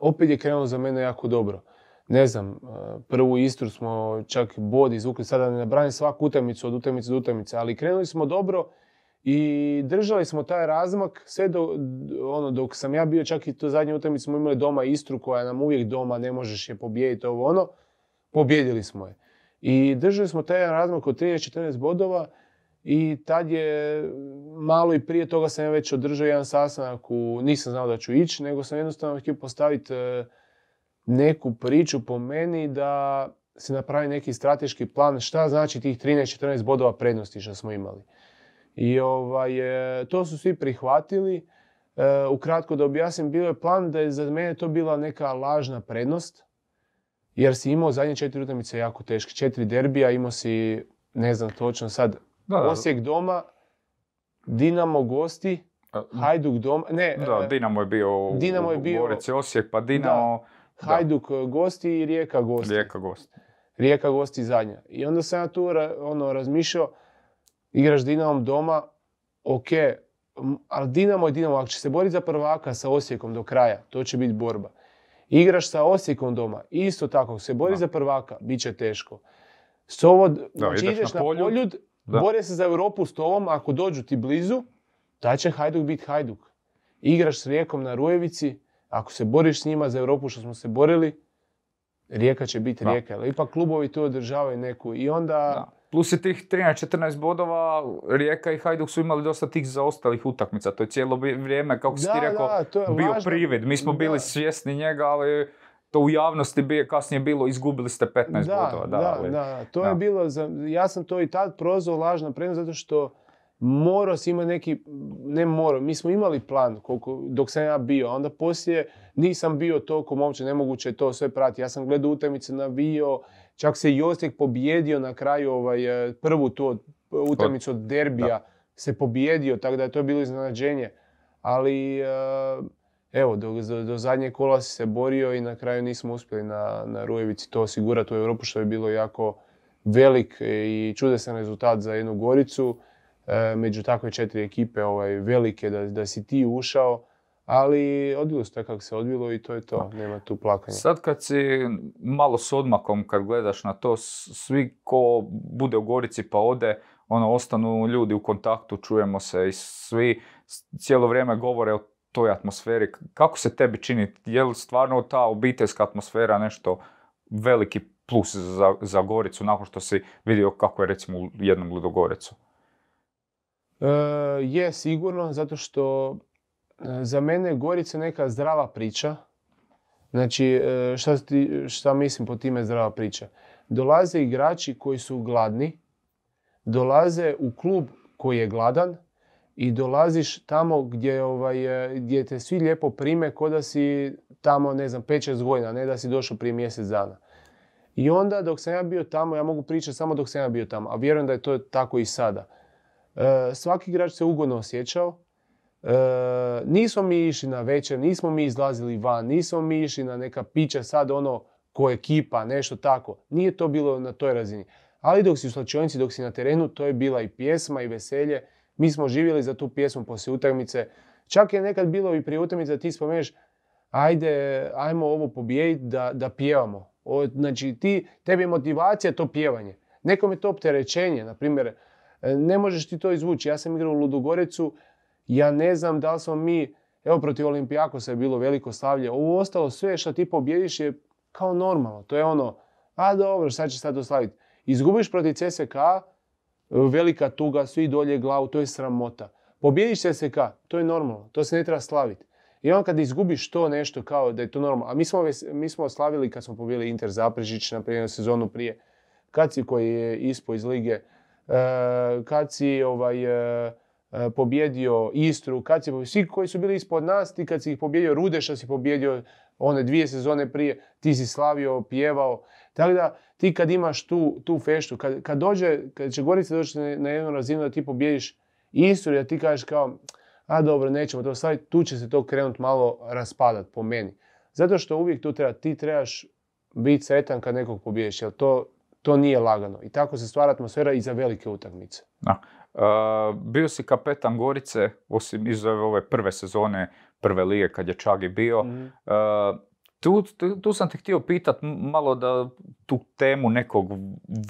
opet je krenulo za mene jako dobro ne znam, e, prvu Istru smo čak bod izvukli, sada ne nabrajam svaku utakmicu od utakmice do utakmice, ali krenuli smo dobro i držali smo taj razmak sve do, ono, dok sam ja bio, čak i to zadnje utakmice smo imali doma Istru koja nam uvijek doma, ne možeš je pobijediti, ovo ono, pobjedili smo je. I držali smo taj razmak od 13-14 bodova i tad je malo i prije toga sam ja već održao jedan sastanak u, nisam znao da ću ići, nego sam jednostavno htio postaviti e, neku priču po meni da se napravi neki strateški plan šta znači tih 13-14 bodova prednosti što smo imali. I ovaj, to su svi prihvatili. E, ukratko da objasnim, bio je plan da je za mene to bila neka lažna prednost, jer si imao zadnje četiri utakmice jako teške. Četiri derbija, imao si, ne znam točno sad, da, Osijek doma, Dinamo gosti, Hajduk doma, ne. Da, e, Dinamo je bio Dinamo je bio, u Osijek, pa Dinamo... Hajduk e, gosti i Rijeka gosti. Rijeka gosti. Rijeka gosti zadnja. I onda sam ja tu ono, razmišljao, igraš Dinamom doma, ok, ali Dinamo je Dinamo, ako će se boriti za prvaka sa Osijekom do kraja, to će biti borba. Igraš sa Osijekom doma, isto tako, ako se bori za prvaka, bit će teško. S ovo, znači ideš na poljud, bore se za Europu s tobom, ako dođu ti blizu, da će Hajduk biti Hajduk. Igraš s Rijekom na Rujevici, ako se boriš s njima za Europu što smo se borili, Rijeka će biti Rijeka. Ali ipak klubovi tu održavaju neku i onda... Da. Plus i tih 13-14 bodova, Rijeka i Hajduk su imali dosta tih zaostalih utakmica. To je cijelo vrijeme, kako si ti rekao, bio važno. privid. Mi smo bili svjesni njega, ali to u javnosti bi kasnije bilo izgubili ste 15 bodova. Da, da, da. To je bilo, za, ja sam to i tad prozvao lažno prednost zato što morao si imati neki, ne morao, mi smo imali plan koliko, dok sam ja bio, a onda poslije nisam bio toliko momče, nemoguće to sve prati. Ja sam gledao utakmice, navio, čak se i Osijek pobjedio na kraju ovaj, e, prvu tu utakmicu od derbija, se pobjedio, tako da je to bilo iznenađenje. Ali e, evo, do, do, zadnje kola si se borio i na kraju nismo uspjeli na, na Rujevici to osigurati u Europu, što je bilo jako velik i čudesan rezultat za jednu Goricu. E, među takve četiri ekipe ovaj, velike da, da si ti ušao, ali odbilo se kako se odbilo i to je to, nema tu plakanja. Sad kad si malo s odmakom kad gledaš na to, svi ko bude u Gorici pa ode, ono, ostanu ljudi u kontaktu, čujemo se i svi cijelo vrijeme govore o toj atmosferi. Kako se tebi čini? Je li stvarno ta obiteljska atmosfera nešto veliki plus za, za Goricu nakon što si vidio kako je recimo u jednom Ludogorecu? E, je sigurno, zato što e, za mene je Gorica neka zdrava priča. Znači, e, šta, šta mislim po time zdrava priča? Dolaze igrači koji su gladni, dolaze u klub koji je gladan i dolaziš tamo gdje, ovaj, gdje te svi lijepo prime ko da si tamo, ne znam, 5-6 godina, ne da si došao prije mjesec dana. I onda dok sam ja bio tamo, ja mogu pričati samo dok sam ja bio tamo, a vjerujem da je to tako i sada. E, svaki igrač se ugodno osjećao. E, nismo mi išli na večer, nismo mi izlazili van, nismo mi išli na neka pića sad ono ko ekipa, nešto tako. Nije to bilo na toj razini. Ali dok si u slačionici, dok si na terenu, to je bila i pjesma i veselje. Mi smo živjeli za tu pjesmu poslije utakmice. Čak je nekad bilo i prije utakmice da ti spomeneš ajde, ajmo ovo pobijediti da, da pjevamo. O, znači, ti, tebi je motivacija to pjevanje. Nekom je to opterećenje, na primjer, ne možeš ti to izvući. Ja sam igrao u Ludogorecu, ja ne znam da li smo mi, evo protiv Olimpijakosa je bilo veliko slavlje, ovo ostalo sve što ti pobjediš je kao normalno. To je ono, a dobro, sad će sad oslaviti. Izgubiš protiv CSK, velika tuga, svi dolje glavu, to je sramota. Pobjediš CSK, to je normalno, to se ne treba slaviti. I on kad izgubiš to nešto kao da je to normalno, a mi smo, mi smo slavili kad smo pobili Inter Zaprežić na primjer sezonu prije, kad si koji je ispo iz lige, e, kad si ovaj, e, e, pobjedio Istru, kad si svi koji su bili ispod nas, ti kad si ih pobjedio Rudeša si pobjedio one dvije sezone prije, ti si slavio, pjevao. Tako da ti kad imaš tu, tu feštu, kad, kad dođe, kad će Gorica doći na, jednu razinu da ti pobjediš Istru, da ti kažeš kao, a dobro, nećemo to staviti, tu će se to krenuti malo raspadat po meni. Zato što uvijek tu treba, ti trebaš biti sretan kad nekog pobiješ, jer to, to nije lagano. I tako se stvara atmosfera i za velike utakmice. Da. Uh, bio si kapetan Gorice, osim iz ove prve sezone prve lige kad je Čagi bio. mm tu, tu, tu, sam te htio pitat malo da tu temu nekog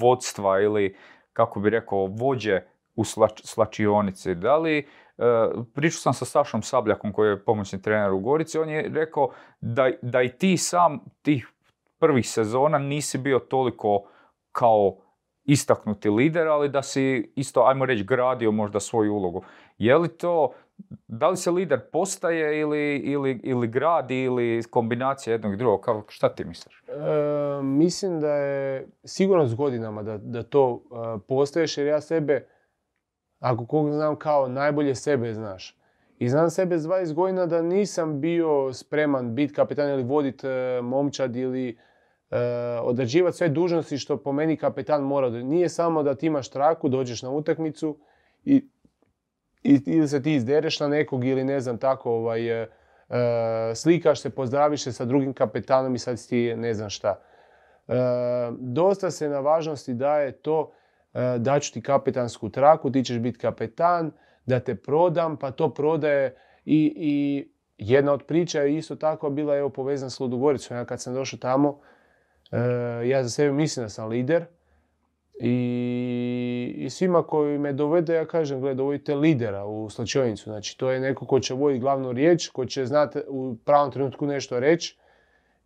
vodstva ili kako bi rekao vođe u slač, slačionici. Da li E, pričao sam sa Sašom Sabljakom koji je pomoćni trener u Gorici, on je rekao da, da i ti sam tih prvih sezona nisi bio toliko kao istaknuti lider, ali da si isto, ajmo reći, gradio možda svoju ulogu. Je li to, da li se lider postaje ili, ili, ili gradi ili kombinacija jednog i drugog? Kako, šta ti misliš? E, mislim da je sigurno s godinama da, da to uh, postaješ jer ja sebe ako kog znam kao najbolje sebe znaš. I znam sebe s 20 godina da nisam bio spreman biti kapetan ili voditi e, momčad ili e, odrađivati sve dužnosti što po meni kapetan mora. Nije samo da ti imaš traku, dođeš na utakmicu i, i ili se ti izdereš na nekog ili ne znam tako ovaj, e, slikaš se, pozdraviš se sa drugim kapetanom i sad ti ne znam šta. dosta se na važnosti daje to E, daću ti kapetansku traku, ti ćeš biti kapetan, da te prodam, pa to prodaje i, i jedna od priča je isto tako bila evo povezana s Ludogoricom. Ja kad sam došao tamo, e, ja za sebe mislim da sam lider i, i svima koji me dovede ja kažem, gledaj, dovodite lidera u slačionicu. Znači, to je neko ko će voditi glavnu riječ, ko će znati u pravom trenutku nešto reći.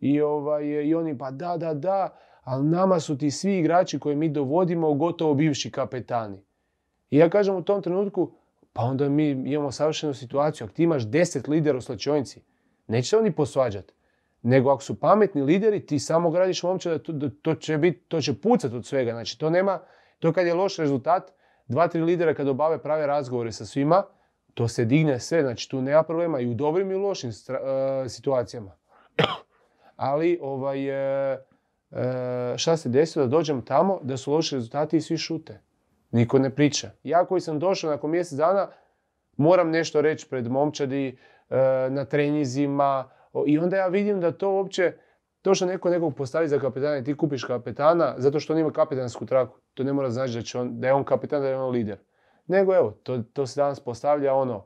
I, ovaj, I oni, pa da, da, da, ali nama su ti svi igrači koje mi dovodimo gotovo bivši kapetani. I ja kažem u tom trenutku, pa onda mi imamo savršenu situaciju. Ako ti imaš deset lidera u slačionici, neće se oni posvađati. Nego ako su pametni lideri, ti samo gradiš momčad, to, to, će bit, to će pucat od svega. Znači, to nema, to kad je loš rezultat, dva, tri lidera kad obave prave razgovore sa svima, to se digne sve. Znači, tu nema problema i u dobrim i u lošim uh, situacijama. Ali, ovaj, uh, e, šta se desilo da dođem tamo, da su loši rezultati i svi šute. Niko ne priča. Ja koji sam došao nakon mjesec dana, moram nešto reći pred momčadi, e, na trenizima i onda ja vidim da to uopće, to što neko nekog postavi za kapetana i ti kupiš kapetana zato što on ima kapetansku traku, to ne mora znači da, će on, da je on kapetan, da je on lider. Nego evo, to, to se danas postavlja ono,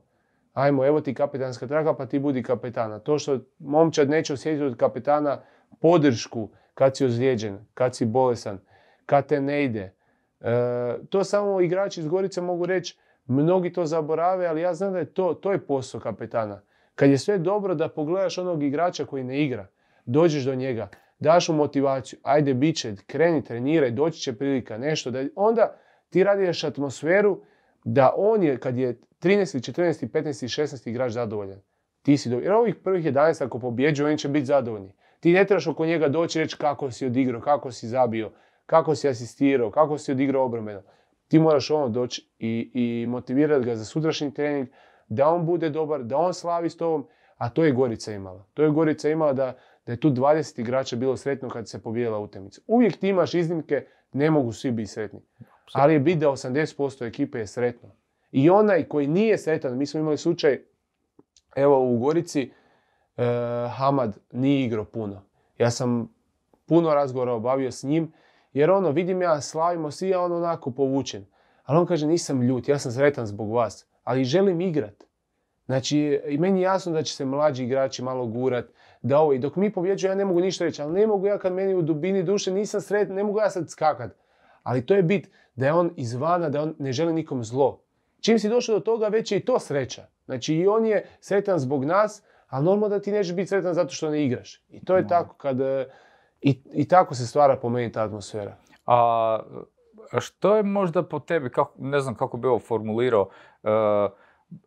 ajmo, evo ti kapetanska traka pa ti budi kapetana. To što momčad neće osjetiti od kapetana podršku, kad si ozlijeđen, kad si bolesan, kad te ne ide. E, to samo igrači iz Gorice mogu reći, mnogi to zaborave, ali ja znam da je to, to je posao kapetana. Kad je sve dobro da pogledaš onog igrača koji ne igra, dođeš do njega, daš mu motivaciju, ajde bit kreni, treniraj, doći će prilika, nešto, da, onda ti radiš atmosferu da on je, kad je 13, 14, 15, 16 igrač zadovoljan, ti si Jer ovih prvih 11 ako pobjeđu, oni će biti zadovoljni. Ti ne trebaš oko njega doći i reći kako si odigrao, kako si zabio, kako si asistirao, kako si odigrao obrambeno. Ti moraš ono doći i, i motivirati ga za sutrašnji trening, da on bude dobar, da on slavi s tobom, a to je Gorica imala. To je Gorica imala da, da je tu 20 igrača bilo sretno kad se pobijela utakmica. Uvijek ti imaš iznimke, ne mogu svi biti sretni. Ali je bit da 80% ekipe je sretno. I onaj koji nije sretan, mi smo imali slučaj, evo u Gorici, e, Hamad nije igrao puno. Ja sam puno razgovora obavio s njim, jer ono, vidim ja, slavimo svi, ja on onako povučen. Ali on kaže, nisam ljut, ja sam sretan zbog vas, ali želim igrat. Znači, i meni je jasno da će se mlađi igrači malo gurat, da ovo, i dok mi pobjeđujemo, ja ne mogu ništa reći, ali ne mogu ja kad meni u dubini duše nisam sretan, ne mogu ja sad skakat. Ali to je bit da je on izvana, da on ne želi nikom zlo. Čim si došao do toga, već je i to sreća. Znači i on je sretan zbog nas, ali normalno da ti nećeš biti sretan zato što ne igraš. I to je tako kad... E, I, I tako se stvara po meni ta atmosfera. A što je možda po tebi, kako, ne znam kako bi ovo formulirao, uh,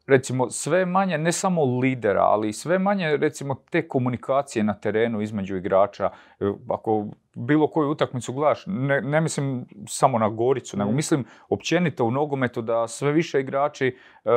recimo sve manje ne samo lidera, ali sve manje recimo te komunikacije na terenu između igrača. E, ako bilo koju utakmicu gledaš, ne, ne mislim samo na Goricu, nego mm. mislim općenito u nogometu da sve više igrači e,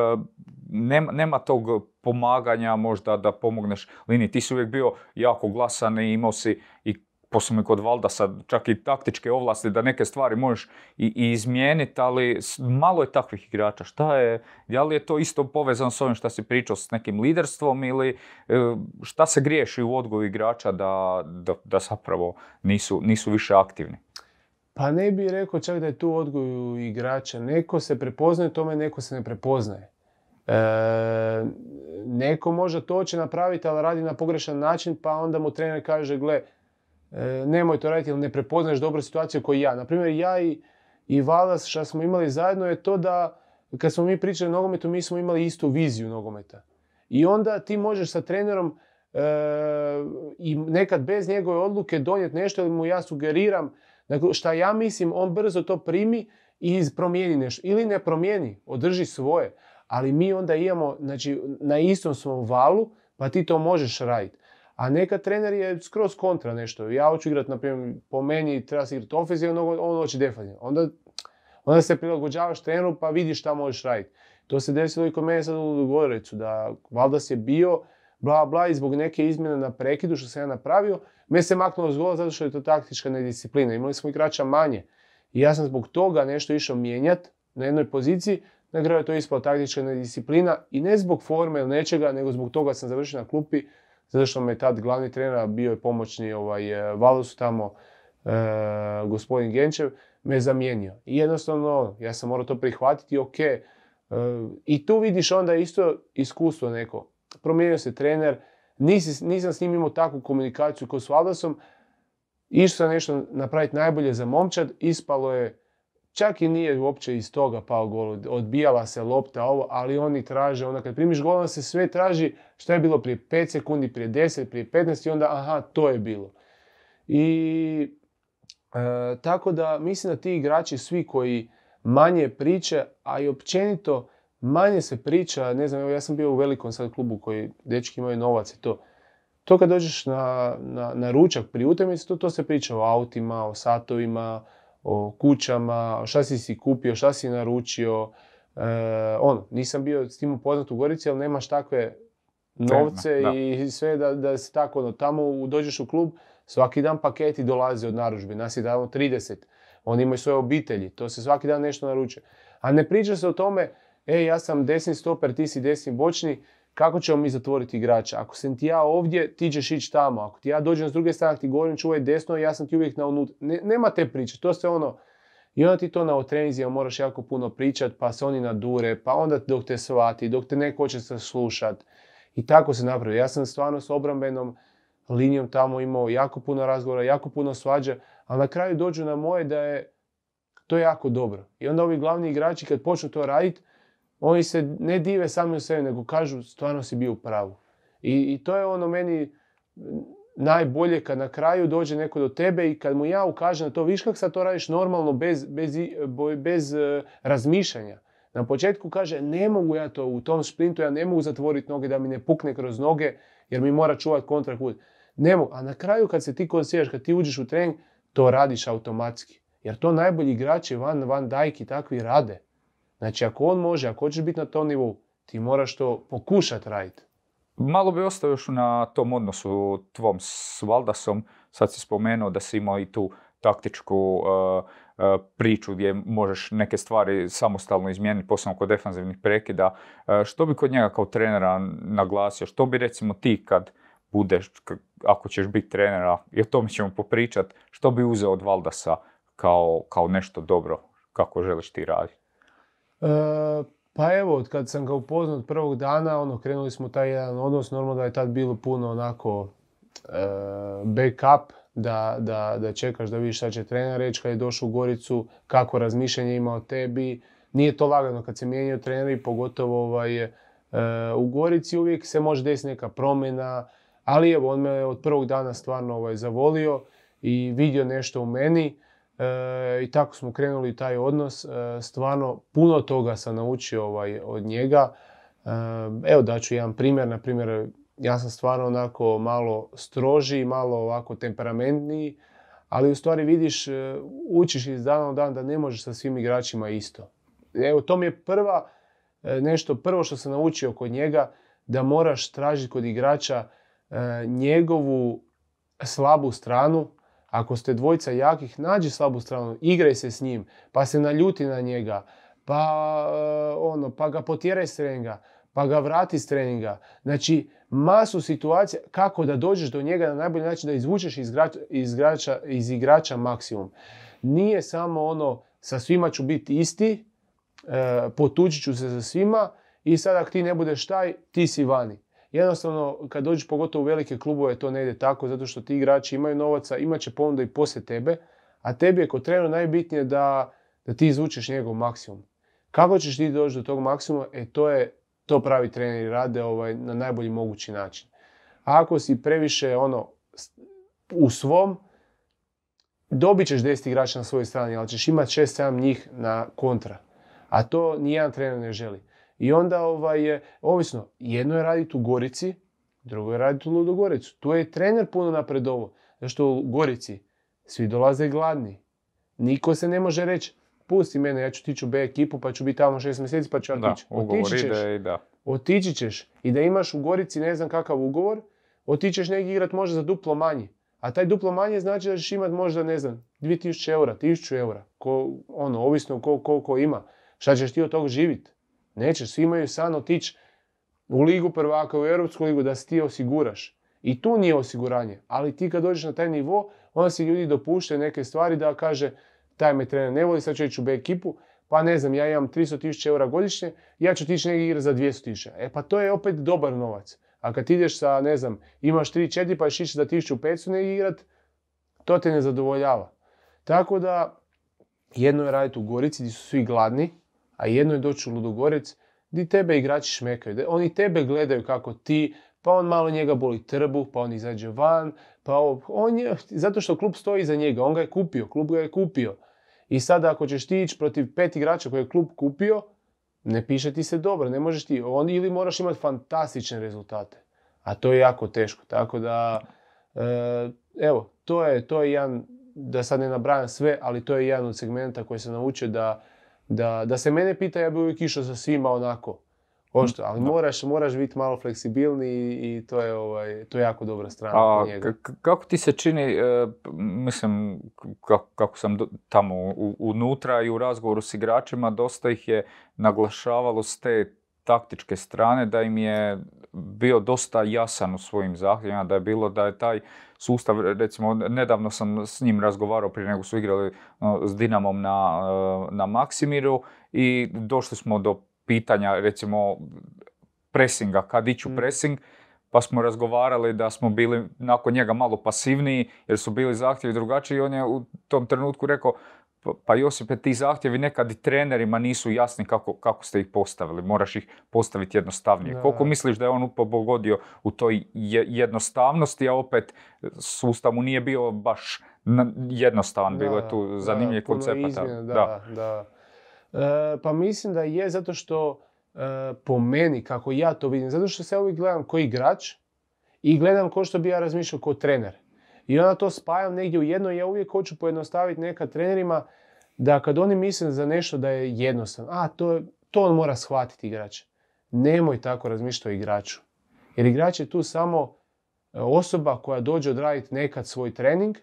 nema, nema tog pomaganja možda da pomogneš liniji. Ti si uvijek bio jako glasan i imao si i posebno kod Valda sad čak i taktičke ovlasti da neke stvari možeš i, i izmijeniti, ali malo je takvih igrača. Šta je, da li je to isto povezano s ovim što si pričao s nekim liderstvom ili e, šta se griješi u odgoju igrača da, da, da zapravo nisu, nisu više aktivni? Pa ne bih rekao čak da je tu odgoju igrača. Neko se prepoznaje tome, neko se ne prepoznaje. E, neko može to će napraviti, ali radi na pogrešan način, pa onda mu trener kaže, gle, E, nemoj to raditi jer ne prepoznaješ dobru situaciju koju ja. Naprimjer, ja i, Valas što smo imali zajedno je to da kad smo mi pričali o nogometu, mi smo imali istu viziju nogometa. I onda ti možeš sa trenerom e, i nekad bez njegove odluke donijeti nešto ili mu ja sugeriram dakle, šta ja mislim, on brzo to primi i promijeni nešto. Ili ne promijeni, održi svoje. Ali mi onda imamo, znači, na istom svom valu, pa ti to možeš raditi. A neka trener je skroz kontra nešto. Ja hoću igrati, na primjer, po meni treba se igrati ofenzivno, on hoće defensivno. Onda, onda se prilagođavaš treneru pa vidiš šta možeš raditi. To se desilo i kod mene sad u Gorecu, da Valdas je bio, bla bla, i zbog neke izmjene na prekidu što sam ja napravio, me se maknulo s gola zato što je to taktička nedisciplina. Imali smo igrača manje. I ja sam zbog toga nešto išao mijenjati na jednoj poziciji, na kraju je to ispala taktička nedisciplina i ne zbog forme ili nečega, nego zbog toga sam završio na klupi zato što me tad glavni trener, bio je pomoćni ovaj, e, Valusu tamo, e, gospodin Genčev, me zamijenio. I jednostavno, ono, ja sam morao to prihvatiti, ok. E, I tu vidiš onda isto iskustvo neko. Promijenio se trener, nisam s njim imao takvu komunikaciju kao s Valdasom, išao sam nešto napraviti najbolje za momčad, ispalo je Čak i nije uopće iz toga pao gol, odbijala se lopta ovo, ali oni traže, onda kad primiš gol, onda se sve traži što je bilo prije 5 sekundi, prije 10, prije 15 i onda aha, to je bilo. I e, tako da mislim da ti igrači svi koji manje priče, a i općenito manje se priča, ne znam, evo ja sam bio u velikom sad klubu koji dečki imaju novac i to. To kad dođeš na, na, na ručak pri utakmici, to, to se priča o autima, o satovima, o kućama, šta si si kupio, šta si naručio. E, ono, nisam bio s tim upoznat u Gorici, ali nemaš takve novce i sve da, da se tako, ono, tamo dođeš u klub, svaki dan paketi dolaze od narudžbi, nas je tamo 30, oni imaju svoje obitelji, to se svaki dan nešto naručuje. A ne priča se o tome, ej, ja sam desni stoper, ti si desni bočni, kako ćemo mi zatvoriti igrača? Ako sam ti ja ovdje, ti ćeš ići tamo. Ako ti ja dođem s druge strane, ti govorim čuvaj desno, ja sam ti uvijek na unutra. nema te priče, to se ono... I onda ti to na otrenzijama moraš jako puno pričat, pa se oni nadure, pa onda dok te shvati, dok te neko hoće se slušat. I tako se napravi. Ja sam stvarno s obrambenom linijom tamo imao jako puno razgovora, jako puno svađa, a na kraju dođu na moje da je to jako dobro. I onda ovi glavni igrači kad počnu to raditi, oni se ne dive sami u sebi, nego kažu stvarno si bio u pravu. I, I, to je ono meni najbolje kad na kraju dođe neko do tebe i kad mu ja ukažem na to, viš kak sad to radiš normalno bez, bez, bez uh, razmišljanja. Na početku kaže ne mogu ja to u tom sprintu, ja ne mogu zatvoriti noge da mi ne pukne kroz noge jer mi mora čuvati kontrakut. Ne mogu. A na kraju kad se ti koncentriraš, kad ti uđeš u trening, to radiš automatski. Jer to najbolji igrači van, van dajki takvi rade. Znači ako on može, ako hoćeš biti na tom nivou, ti moraš to pokušati raditi. malo bi ostao još na tom odnosu tvom s Valdasom. Sad si spomenuo da si imao i tu taktičku priču gdje možeš neke stvari samostalno izmijeniti, posebno kod defanzivnih prekida. što bi kod njega kao trenera naglasio? Što bi recimo ti kad budeš, ako ćeš biti trenera, i o tome ćemo popričat, što bi uzeo od Valdasa kao, kao nešto dobro, kako želiš ti raditi? E, pa evo, kad sam ga upoznao od prvog dana, ono, krenuli smo taj jedan odnos, normalno da je tad bilo puno onako e, backup, da, da, da čekaš da vidiš šta će trener reći kad je došao u Goricu, kako razmišljanje ima o tebi. Nije to lagano kad se mijenjaju treneri, pogotovo ovaj, e, u Gorici uvijek se može desiti neka promjena, ali evo, on me od prvog dana stvarno ovaj, zavolio i vidio nešto u meni. E, I tako smo krenuli taj odnos. E, stvarno puno toga sam naučio ovaj, od njega. E, evo daću jedan primjer. Na primjer, ja sam stvarno onako malo stroži, malo ovako temperamentniji, ali u stvari vidiš, učiš iz dana u dan da ne možeš sa svim igračima isto. Evo, to mi je prva, nešto prvo što sam naučio kod njega, da moraš tražiti kod igrača njegovu slabu stranu, ako ste dvojica jakih, nađi slabu stranu, igraj se s njim, pa se naljuti na njega, pa, eh, ono, pa ga potjeraj s treninga, pa ga vrati s treninga. Znači, masu situacija kako da dođeš do njega na najbolji način da izvučeš iz, igrača, iz igrača maksimum. Nije samo ono, sa svima ću biti isti, e, potučit ću se sa svima i sad ako ti ne budeš taj, ti si vani. Jednostavno, kad dođeš pogotovo u velike klubove, to ne ide tako, zato što ti igrači imaju novaca, imat će ponuda i poslije tebe, a tebi je kod trener najbitnije da, da ti izvučeš njegov maksimum. Kako ćeš ti doći do tog maksimuma, e to je, to pravi treneri rade ovaj, na najbolji mogući način. A ako si previše ono, u svom, dobit ćeš 10 igrača na svojoj strani, ali ćeš imati 6-7 njih na kontra. A to nijedan trener ne želi. I onda ovaj, je, ovisno, jedno je raditi u Gorici, drugo je raditi u Ludogoricu. Tu je trener puno napredovo. Zašto u Gorici svi dolaze gladni. Niko se ne može reći, pusti mene, ja ću tići u B ekipu, pa ću biti tamo šest mjeseci, pa ću ja tići. Otići ćeš. I da. Otići ćeš. I da imaš u Gorici ne znam kakav ugovor, otići ćeš negdje igrat možda za duplo manje. A taj duplo manje znači da ćeš imat možda, ne znam, 2000 eura, 1000 eura. Ko, ono, ovisno koliko ima. Šta ćeš ti od toga živjeti? Nećeš, svi imaju san otići u ligu prvaka, u Europsku ligu, da se ti osiguraš. I tu nije osiguranje. Ali ti kad dođeš na taj nivo, onda si ljudi dopuštaju neke stvari da kaže taj me trener ne voli, sad ću ići u B ekipu, pa ne znam, ja imam 300.000 eura godišnje, ja ću tići negdje igrati za 200.000. E pa to je opet dobar novac. A kad ideš sa, ne znam, imaš 3-4 pa ćeš ići za 1500 negdje igrat, to te ne zadovoljava. Tako da, jedno je raditi u Gorici gdje su svi gladni, a jedno je doći u Ludogorec gdje tebe igrači šmekaju. Oni tebe gledaju kako ti, pa on malo njega boli trbu, pa on izađe van, pa on je, zato što klub stoji iza njega, on ga je kupio, klub ga je kupio. I sada ako ćeš ti ići protiv pet igrača koje je klub kupio, ne piše ti se dobro, ne možeš ti, on, ili moraš imati fantastične rezultate. A to je jako teško, tako da, e, evo, to je, to je jedan, da sad ne nabrajam sve, ali to je jedan od segmenta koji se naučio da da, da se mene pita, ja bi uvijek išao sa svima onako. Ošto, ali moraš, moraš biti malo fleksibilni i, to, je, ovaj, to je jako dobra strana A, njega. kako ti se čini, e, mislim, kako, kako sam tamo unutra i u razgovoru s igračima, dosta ih je naglašavalo s te taktičke strane da im je bio dosta jasan u svojim zahtjevima, da je bilo da je taj sustav, recimo nedavno sam s njim razgovarao prije nego su igrali s Dinamom na, e, na Maksimiru i došli smo do pitanja recimo pressinga, kad iću mm. pressing, pa smo razgovarali da smo bili nakon njega malo pasivniji jer su bili zahtjevi drugačiji i on je u tom trenutku rekao pa, Josipe, ti zahtjevi nekad i trenerima nisu jasni kako, kako ste ih postavili. Moraš ih postaviti jednostavnije. Koliko misliš da je on pogodio u toj jednostavnosti, a opet sustav mu nije bio baš jednostavan. Bilo je tu zanimljivih koncepata. Da, da. E, pa mislim da je zato što e, po meni, kako ja to vidim, zato što se uvijek gledam koji igrač i gledam ko što bi ja razmišljao kao trener. I onda to spajam negdje u jedno i ja uvijek hoću pojednostaviti neka trenerima da kad oni misle za nešto da je jednostavno, a to, to on mora shvatiti igrač. Nemoj tako razmišljati o igraču. Jer igrač je tu samo e, osoba koja dođe odraditi nekad svoj trening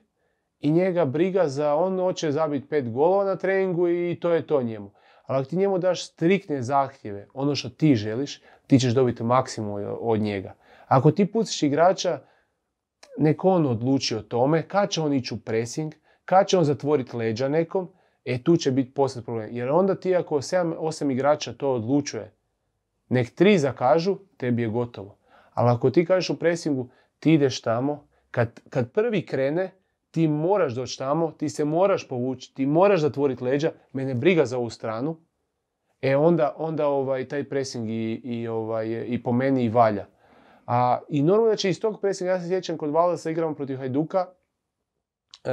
i njega briga za on hoće zabiti pet golova na treningu i to je to njemu. Ali ako ti njemu daš striktne zahtjeve, ono što ti želiš, ti ćeš dobiti maksimum od njega. Ako ti pustiš igrača, nek on odluči o tome, kad će on ići u pressing, kad će on zatvoriti leđa nekom, e tu će biti poslije problem. Jer onda ti ako 7-8 igrača to odlučuje, nek tri zakažu, tebi je gotovo. Ali ako ti kažeš u pressingu, ti ideš tamo, kad, kad prvi krene, ti moraš doći tamo, ti se moraš povući, ti moraš zatvoriti leđa, mene briga za ovu stranu, e onda, onda ovaj, taj pressing i, i, ovaj, i po meni i valja. A, I normalno da će iz tog pressinga, ja se sjećam kod Valdasa igramo protiv Hajduka, e,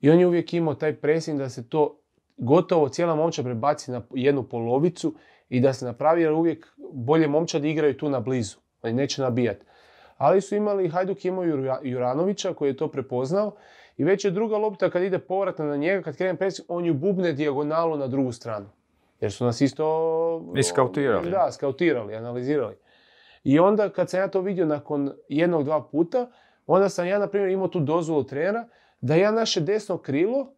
i on je uvijek imao taj pressing da se to gotovo cijela momčad prebaci na jednu polovicu i da se napravi jer uvijek bolje momčadi igraju tu na blizu, oni neće nabijati. Ali su imali, Hajduk imao Juranovića koji je to prepoznao i već je druga lopta kad ide povratna na njega, kad krene pressing, on ju bubne dijagonalu na drugu stranu. Jer su nas isto... Iskautirali. Da, skautirali, analizirali. I onda kad sam ja to vidio nakon jednog, dva puta, onda sam ja, na primjer, imao tu dozvolu trenera da ja naše desno krilo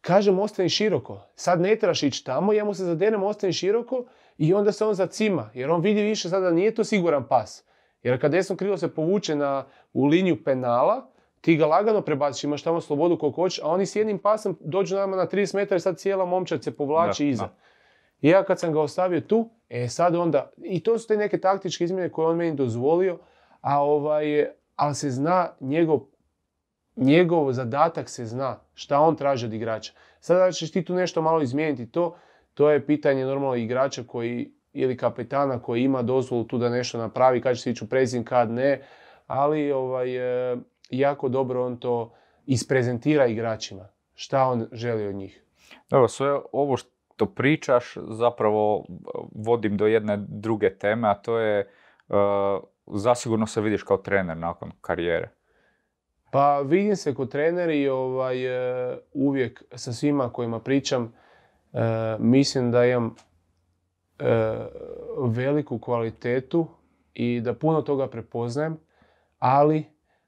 kažem ostani široko. Sad ne trebaš ići tamo, ja mu se zadenem ostani široko i onda se on zacima. Jer on vidi više sada da nije to siguran pas. Jer kad desno krilo se povuče na, u liniju penala, ti ga lagano prebaciš, imaš tamo slobodu koliko hoćeš, a oni s jednim pasom dođu nama na 30 metara i sad cijela momčad se povlači iza. I ja kad sam ga ostavio tu, e sad onda, i to su te neke taktičke izmjene koje on meni dozvolio, a ovaj, ali se zna njegov, njegov zadatak se zna, šta on traži od igrača. Sada ćeš ti tu nešto malo izmijeniti to, to je pitanje normalno igrača koji, ili kapetana koji ima dozvolu tu da nešto napravi, kad će se ići u prezin, kad ne, ali ovaj, e, jako dobro on to isprezentira igračima, šta on želi od njih. Evo, sve ovo što pričaš zapravo vodim do jedne druge teme, a to je uh, zasigurno se vidiš kao trener nakon karijere. Pa vidim se kao trener i ovaj, e, uvijek sa svima kojima pričam e, mislim da imam veliku kvalitetu i da puno toga prepoznajem, ali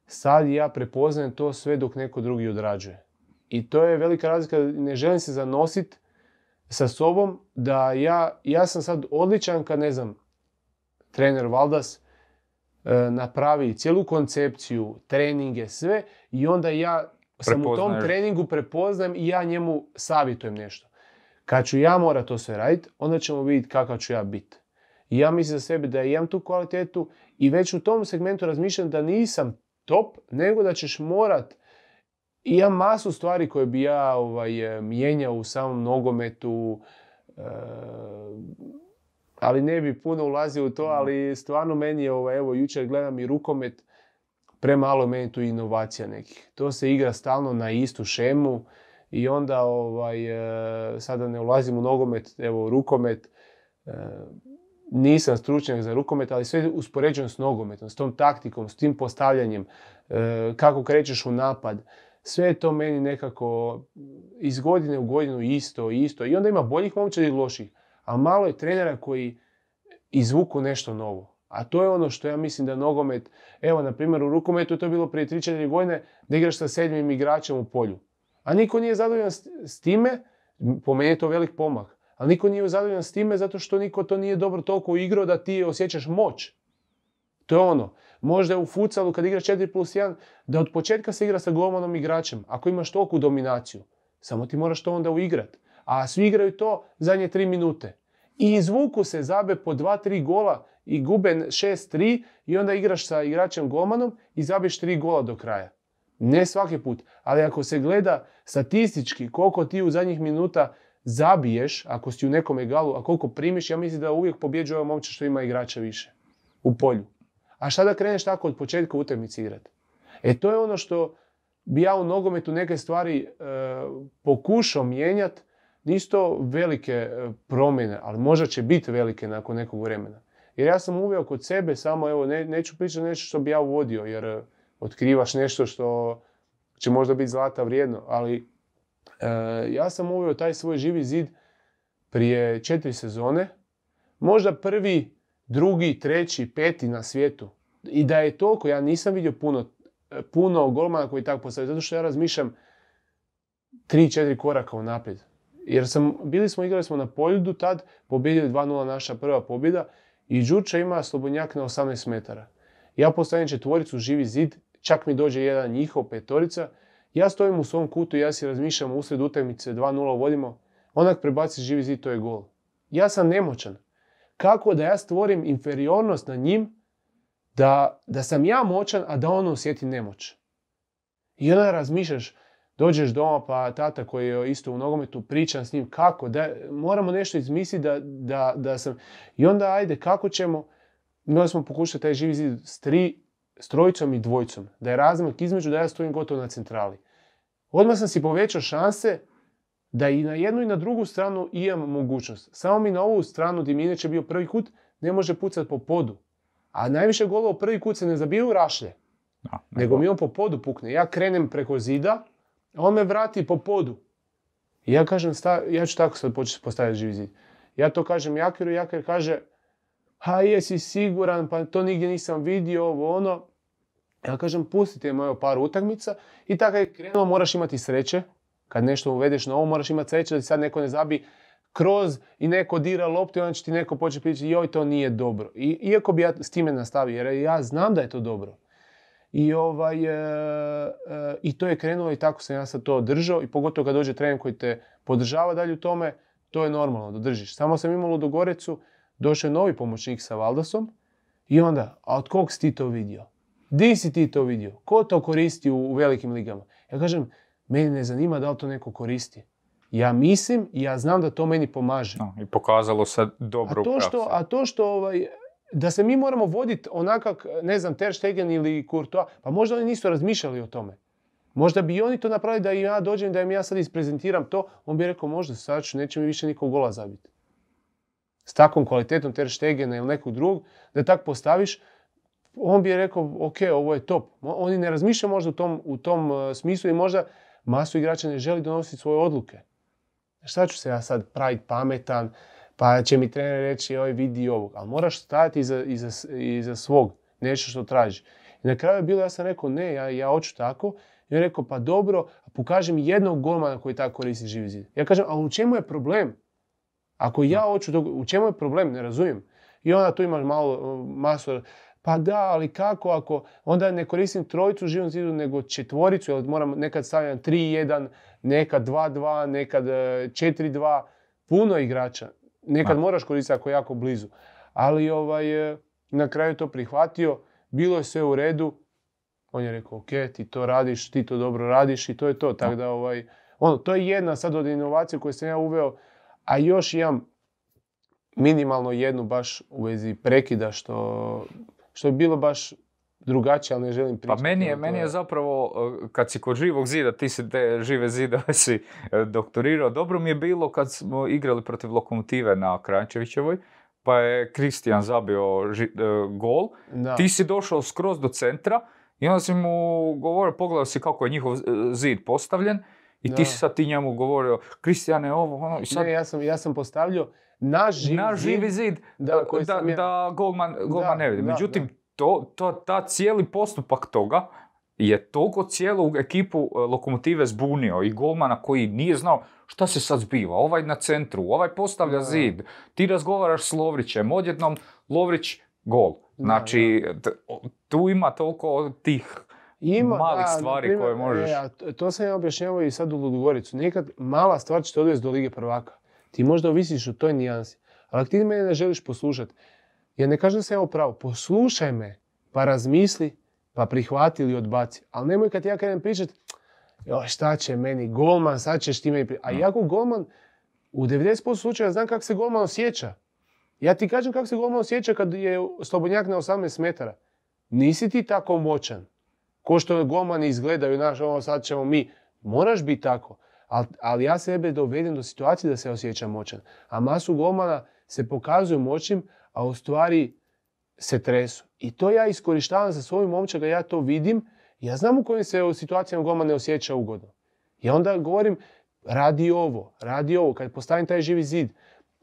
sad ja prepoznajem to sve dok neko drugi odrađuje. I to je velika razlika, ne želim se zanositi sa sobom da ja, ja sam sad odličan kad, ne znam, trener Valdas e, napravi cijelu koncepciju, treninge, sve i onda ja sam u tom treningu prepoznajem i ja njemu savjetujem nešto. Kad ću ja morat to sve raditi, onda ćemo vidjeti kakav ću ja biti. I ja mislim za sebe da imam tu kvalitetu i već u tom segmentu razmišljam da nisam top, nego da ćeš morat i ja masu stvari koje bi ja ovaj, mijenjao u samom nogometu, e, ali ne bi puno ulazio u to, ali stvarno meni je, ovaj, evo, jučer gledam i rukomet, premalo meni tu inovacija nekih. To se igra stalno na istu šemu i onda, ovaj, e, sada ne ulazim u nogomet, evo, rukomet, e, nisam stručnjak za rukomet, ali sve uspoređujem s nogometom, s tom taktikom, s tim postavljanjem, kako krećeš u napad sve je to meni nekako iz godine u godinu isto, isto. I onda ima boljih momčadi i loših. Ali malo je trenera koji izvuku nešto novo. A to je ono što ja mislim da nogomet, evo na primjer u rukometu to bilo prije 3-4 godine da igraš sa sedmim igračem u polju. A niko nije zadovoljan s time, po meni je to velik pomak, ali niko nije zadovoljan s time zato što niko to nije dobro toliko igrao da ti osjećaš moć. To je ono. Možda u futsalu kad igraš 4 plus 1, da od početka se igra sa golmanom igračem, ako imaš toliku dominaciju. Samo ti moraš to onda uigrat. A svi igraju to zadnje 3 minute. I izvuku se zabe po 2-3 gola i gube 6-3 i onda igraš sa igračem golmanom i zabiješ 3 gola do kraja. Ne svaki put, ali ako se gleda statistički koliko ti u zadnjih minuta zabiješ, ako si u nekom egalu, a koliko primiš, ja mislim da uvijek pobjeđuje ovaj momče što ima igrača više u polju. A šta da kreneš tako od početka utakmice igrati? E to je ono što bi ja u nogometu neke stvari e, pokušao mijenjati. Nisu to velike e, promjene, ali možda će biti velike nakon nekog vremena. Jer ja sam uveo kod sebe, samo evo, ne, neću pričati nešto što bi ja uvodio, jer e, otkrivaš nešto što će možda biti zlata vrijedno, ali e, ja sam uveo taj svoj živi zid prije četiri sezone. Možda prvi drugi, treći, peti na svijetu. I da je toliko, ja nisam vidio puno, puno golmana koji tako postavljaju, zato što ja razmišljam tri, četiri koraka unaprijed. Jer sam, bili smo, igrali smo na Poljudu tad, pobjedili 2-0 naša prva pobjeda i Đurča ima slobodnjak na 18 metara. Ja postavim četvoricu, živi zid, čak mi dođe jedan njihov petorica, ja stojim u svom kutu, ja si razmišljam usred utakmice 2-0 vodimo, onak prebaci živi zid, to je gol. Ja sam nemoćan. Kako da ja stvorim inferiornost na njim, da, da sam ja moćan, a da on osjeti nemoć. I onda razmišljaš, dođeš doma pa tata koji je isto u nogometu, pričam s njim kako, da, moramo nešto izmisliti da, da, da sam... I onda ajde, kako ćemo, mi smo pokušali taj živi zid s tri, s trojicom i dvojicom, da je razmak između da ja stojim gotovo na centrali. Odmah sam si povećao šanse da i na jednu i na drugu stranu imam mogućnost. Samo mi na ovu stranu gdje mi inače bio prvi kut ne može pucati po podu. A najviše golova prvi kut se ne zabiju rašlje. nego mi on po podu pukne. Ja krenem preko zida, a on me vrati po podu. I ja kažem, ja ću tako sad početi postaviti živi zid. Ja to kažem Jakiru, Jakir kaže, ha jesi siguran, pa to nigdje nisam vidio, ovo ono. Ja kažem, pustite moju par utakmica i tako je krenuo, moraš imati sreće. Kad nešto uvedeš na ovo, moraš imati sreće da ti sad neko ne zabi kroz i neko dira loptu i onda će ti neko početi pričati joj to nije dobro. I, iako bi ja s time nastavio, jer ja znam da je to dobro. I, ovaj, e, e, I to je krenulo i tako sam ja sad to održao i pogotovo kad dođe trener koji te podržava dalje u tome, to je normalno da držiš. Samo sam imao Ludogorecu, došao je novi pomoćnik sa Valdasom i onda, a od kog si ti to vidio? Di si ti to vidio? Ko to koristi u, velikim ligama? Ja kažem, meni ne zanima da li to neko koristi. Ja mislim i ja znam da to meni pomaže. I pokazalo se dobro a to što, A to što ovaj, da se mi moramo voditi onakak, ne znam, Ter Stegen ili Courtois, pa možda oni nisu razmišljali o tome. Možda bi oni to napravili da i ja dođem, da im ja sad isprezentiram to, on bi rekao možda sad ću, neće mi više nikog gola zabiti. S takvom kvalitetom Ter Stegena ili nekog drugog, da tak postaviš, on bi rekao, ok, ovo je top. Oni ne razmišljaju možda u tom, u tom uh, smislu i možda masu igrača ne želi donositi svoje odluke. Šta ću se ja sad praviti pametan, pa će mi trener reći, oj vidi ovog. Ali moraš stajati iza, iza, iza svog, nešto što traži. I na kraju je bilo, ja sam rekao, ne, ja, ja hoću tako. I on rekao, pa dobro, pokaži mi jednog golmana koji tako koristi živi zid. Ja kažem, ali u čemu je problem? Ako ja hoću, u čemu je problem, ne razumijem. I onda tu imaš malo masu, pa da, ali kako ako, onda ne koristim trojicu u živom zidu, nego četvoricu, jer moram nekad stavljam 3-1, nekad 2-2, nekad 4-2, e, puno igrača. Nekad moraš koristiti ako je jako blizu. Ali ovaj, e, na kraju to prihvatio, bilo je sve u redu. On je rekao, ok, ti to radiš, ti to dobro radiš i to je to. Tako da, ovaj, ono, to je jedna sad od inovacija koju sam ja uveo, a još imam minimalno jednu baš u vezi prekida što, što je bilo baš drugačije, ali ne želim pričati. Pa meni je, meni je zapravo, e, kad si kod živog zida, ti si te žive zidove si e, doktorirao, dobro mi je bilo kad smo igrali protiv Lokomotive na Krančevićevoj, pa je Kristijan zabio e, gol, ti si došao skroz do centra i onda si mu govorio, pogledao si kako je njihov zid postavljen i ti si sad ti njemu govorio, Kristijane, ovo, ono, i sad... Ne, ja sam, ja sam postavljao naš živi, naš živi zid, da, da, da golman, golman ne vidi. Međutim, to, to, ta cijeli postupak toga je toliko cijelu ekipu e, lokomotive zbunio i golmana koji nije znao šta se sad zbiva. Ovaj na centru, ovaj postavlja zid, ti razgovaraš s Lovrićem, odjednom Lovrić gol. Znači, tu ima toliko tih ima, malih stvari koje možeš... E, to sam ja objašnjavao i sad u Ludogoricu. Nekad mala stvar će te odvesti do Lige prvaka. Ti možda ovisiš o toj nijansi. Ali ako ti mene ne želiš poslušati, ja ne kažem da se evo pravo, poslušaj me, pa razmisli, pa prihvati ili odbaci. Ali nemoj kad ja krenem pričat, jo, šta će meni, golman, sad ćeš ti meni A jako golman, u 90% slučaja znam kako se golman osjeća. Ja ti kažem kako se golman osjeća kad je slobodnjak na 18 metara. Nisi ti tako moćan. Ko što golmani izgledaju, znaš, ovo sad ćemo mi. Moraš biti tako. Ali, ali ja sebe dovedem do situacije da se osjećam moćan. A masu golmana se pokazuju moćnim, a u stvari se tresu. I to ja iskorištavam za svojim momčaka, ja to vidim, ja znam u kojim se u situacijama golman ne osjeća ugodno. I onda govorim, radi ovo, radi ovo, kad postavim taj živi zid,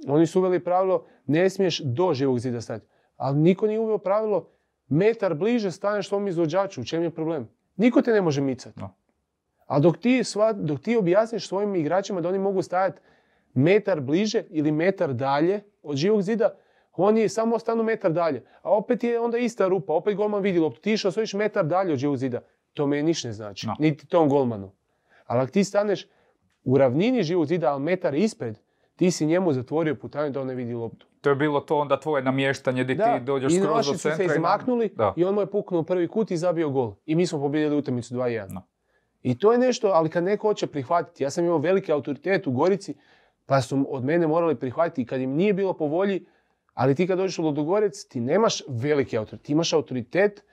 oni su uveli pravilo, ne smiješ do živog zida stati. Ali niko nije uveo pravilo metar bliže staneš tom izvođaču, u čem je problem? Niko te ne može micati. No. A dok ti, sva, dok ti objasniš svojim igračima da oni mogu stajati metar bliže ili metar dalje od živog zida, oni samo stanu metar dalje. A opet je onda ista rupa, opet golman vidi loptu. Ti išao svojiš metar dalje od živog zida. To me ništa ne znači, No. niti tom golmanu. Ali ako ti staneš u ravnini živog zida, ali metar ispred, ti si njemu zatvorio putanju da on ne vidi loptu. To je bilo to onda tvoje namještanje gdje ti dođeš skroz do su se centra. i na- izmaknuli Da. i on mu je puknuo prvi kut i zabio gol. I mi smo pobijedili utakmicu 2-1. No. I to je nešto, ali kad neko hoće prihvatiti, ja sam imao veliki autoritet u Gorici, pa su od mene morali prihvatiti i kad im nije bilo po volji, ali ti kad dođeš u Ludogorec, ti nemaš veliki autoritet, ti imaš autoritet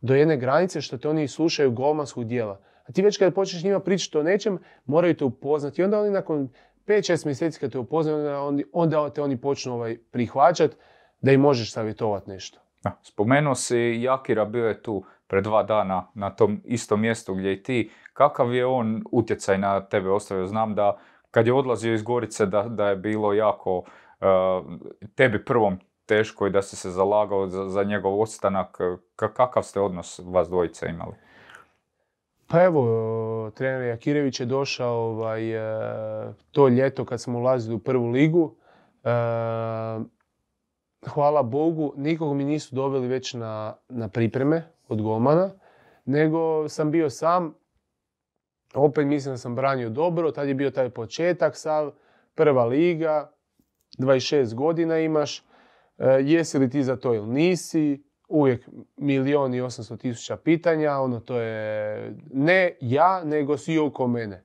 do jedne granice što te oni slušaju golmanskog dijela. A ti već kad počneš njima pričati o nečem, moraju te upoznati. I onda oni nakon 5-6 mjeseci kad te upoznaju, onda, onda te oni počnu ovaj, prihvaćati da im možeš savjetovati nešto. Spomenuo si Jakira, bio je tu pred dva dana na tom istom mjestu gdje i ti. Kakav je on utjecaj na tebe ostavio? Znam da kad je odlazio iz Gorice da, da je bilo jako uh, tebi prvom teško i da si se zalagao za, za njegov ostanak. Ka- kakav ste odnos vas dvojice imali? Pa evo, trener Jakirević je došao ovaj, e, to ljeto kad smo ulazili u prvu ligu. E, hvala Bogu, nikog mi nisu doveli već na, na pripreme od golmana, nego sam bio sam. Opet mislim da sam branio dobro, tad je bio taj početak sav, prva liga, 26 godina imaš, e, jesi li ti za to ili nisi, uvijek milion i osamsto tisuća pitanja, ono to je ne ja, nego svi oko mene.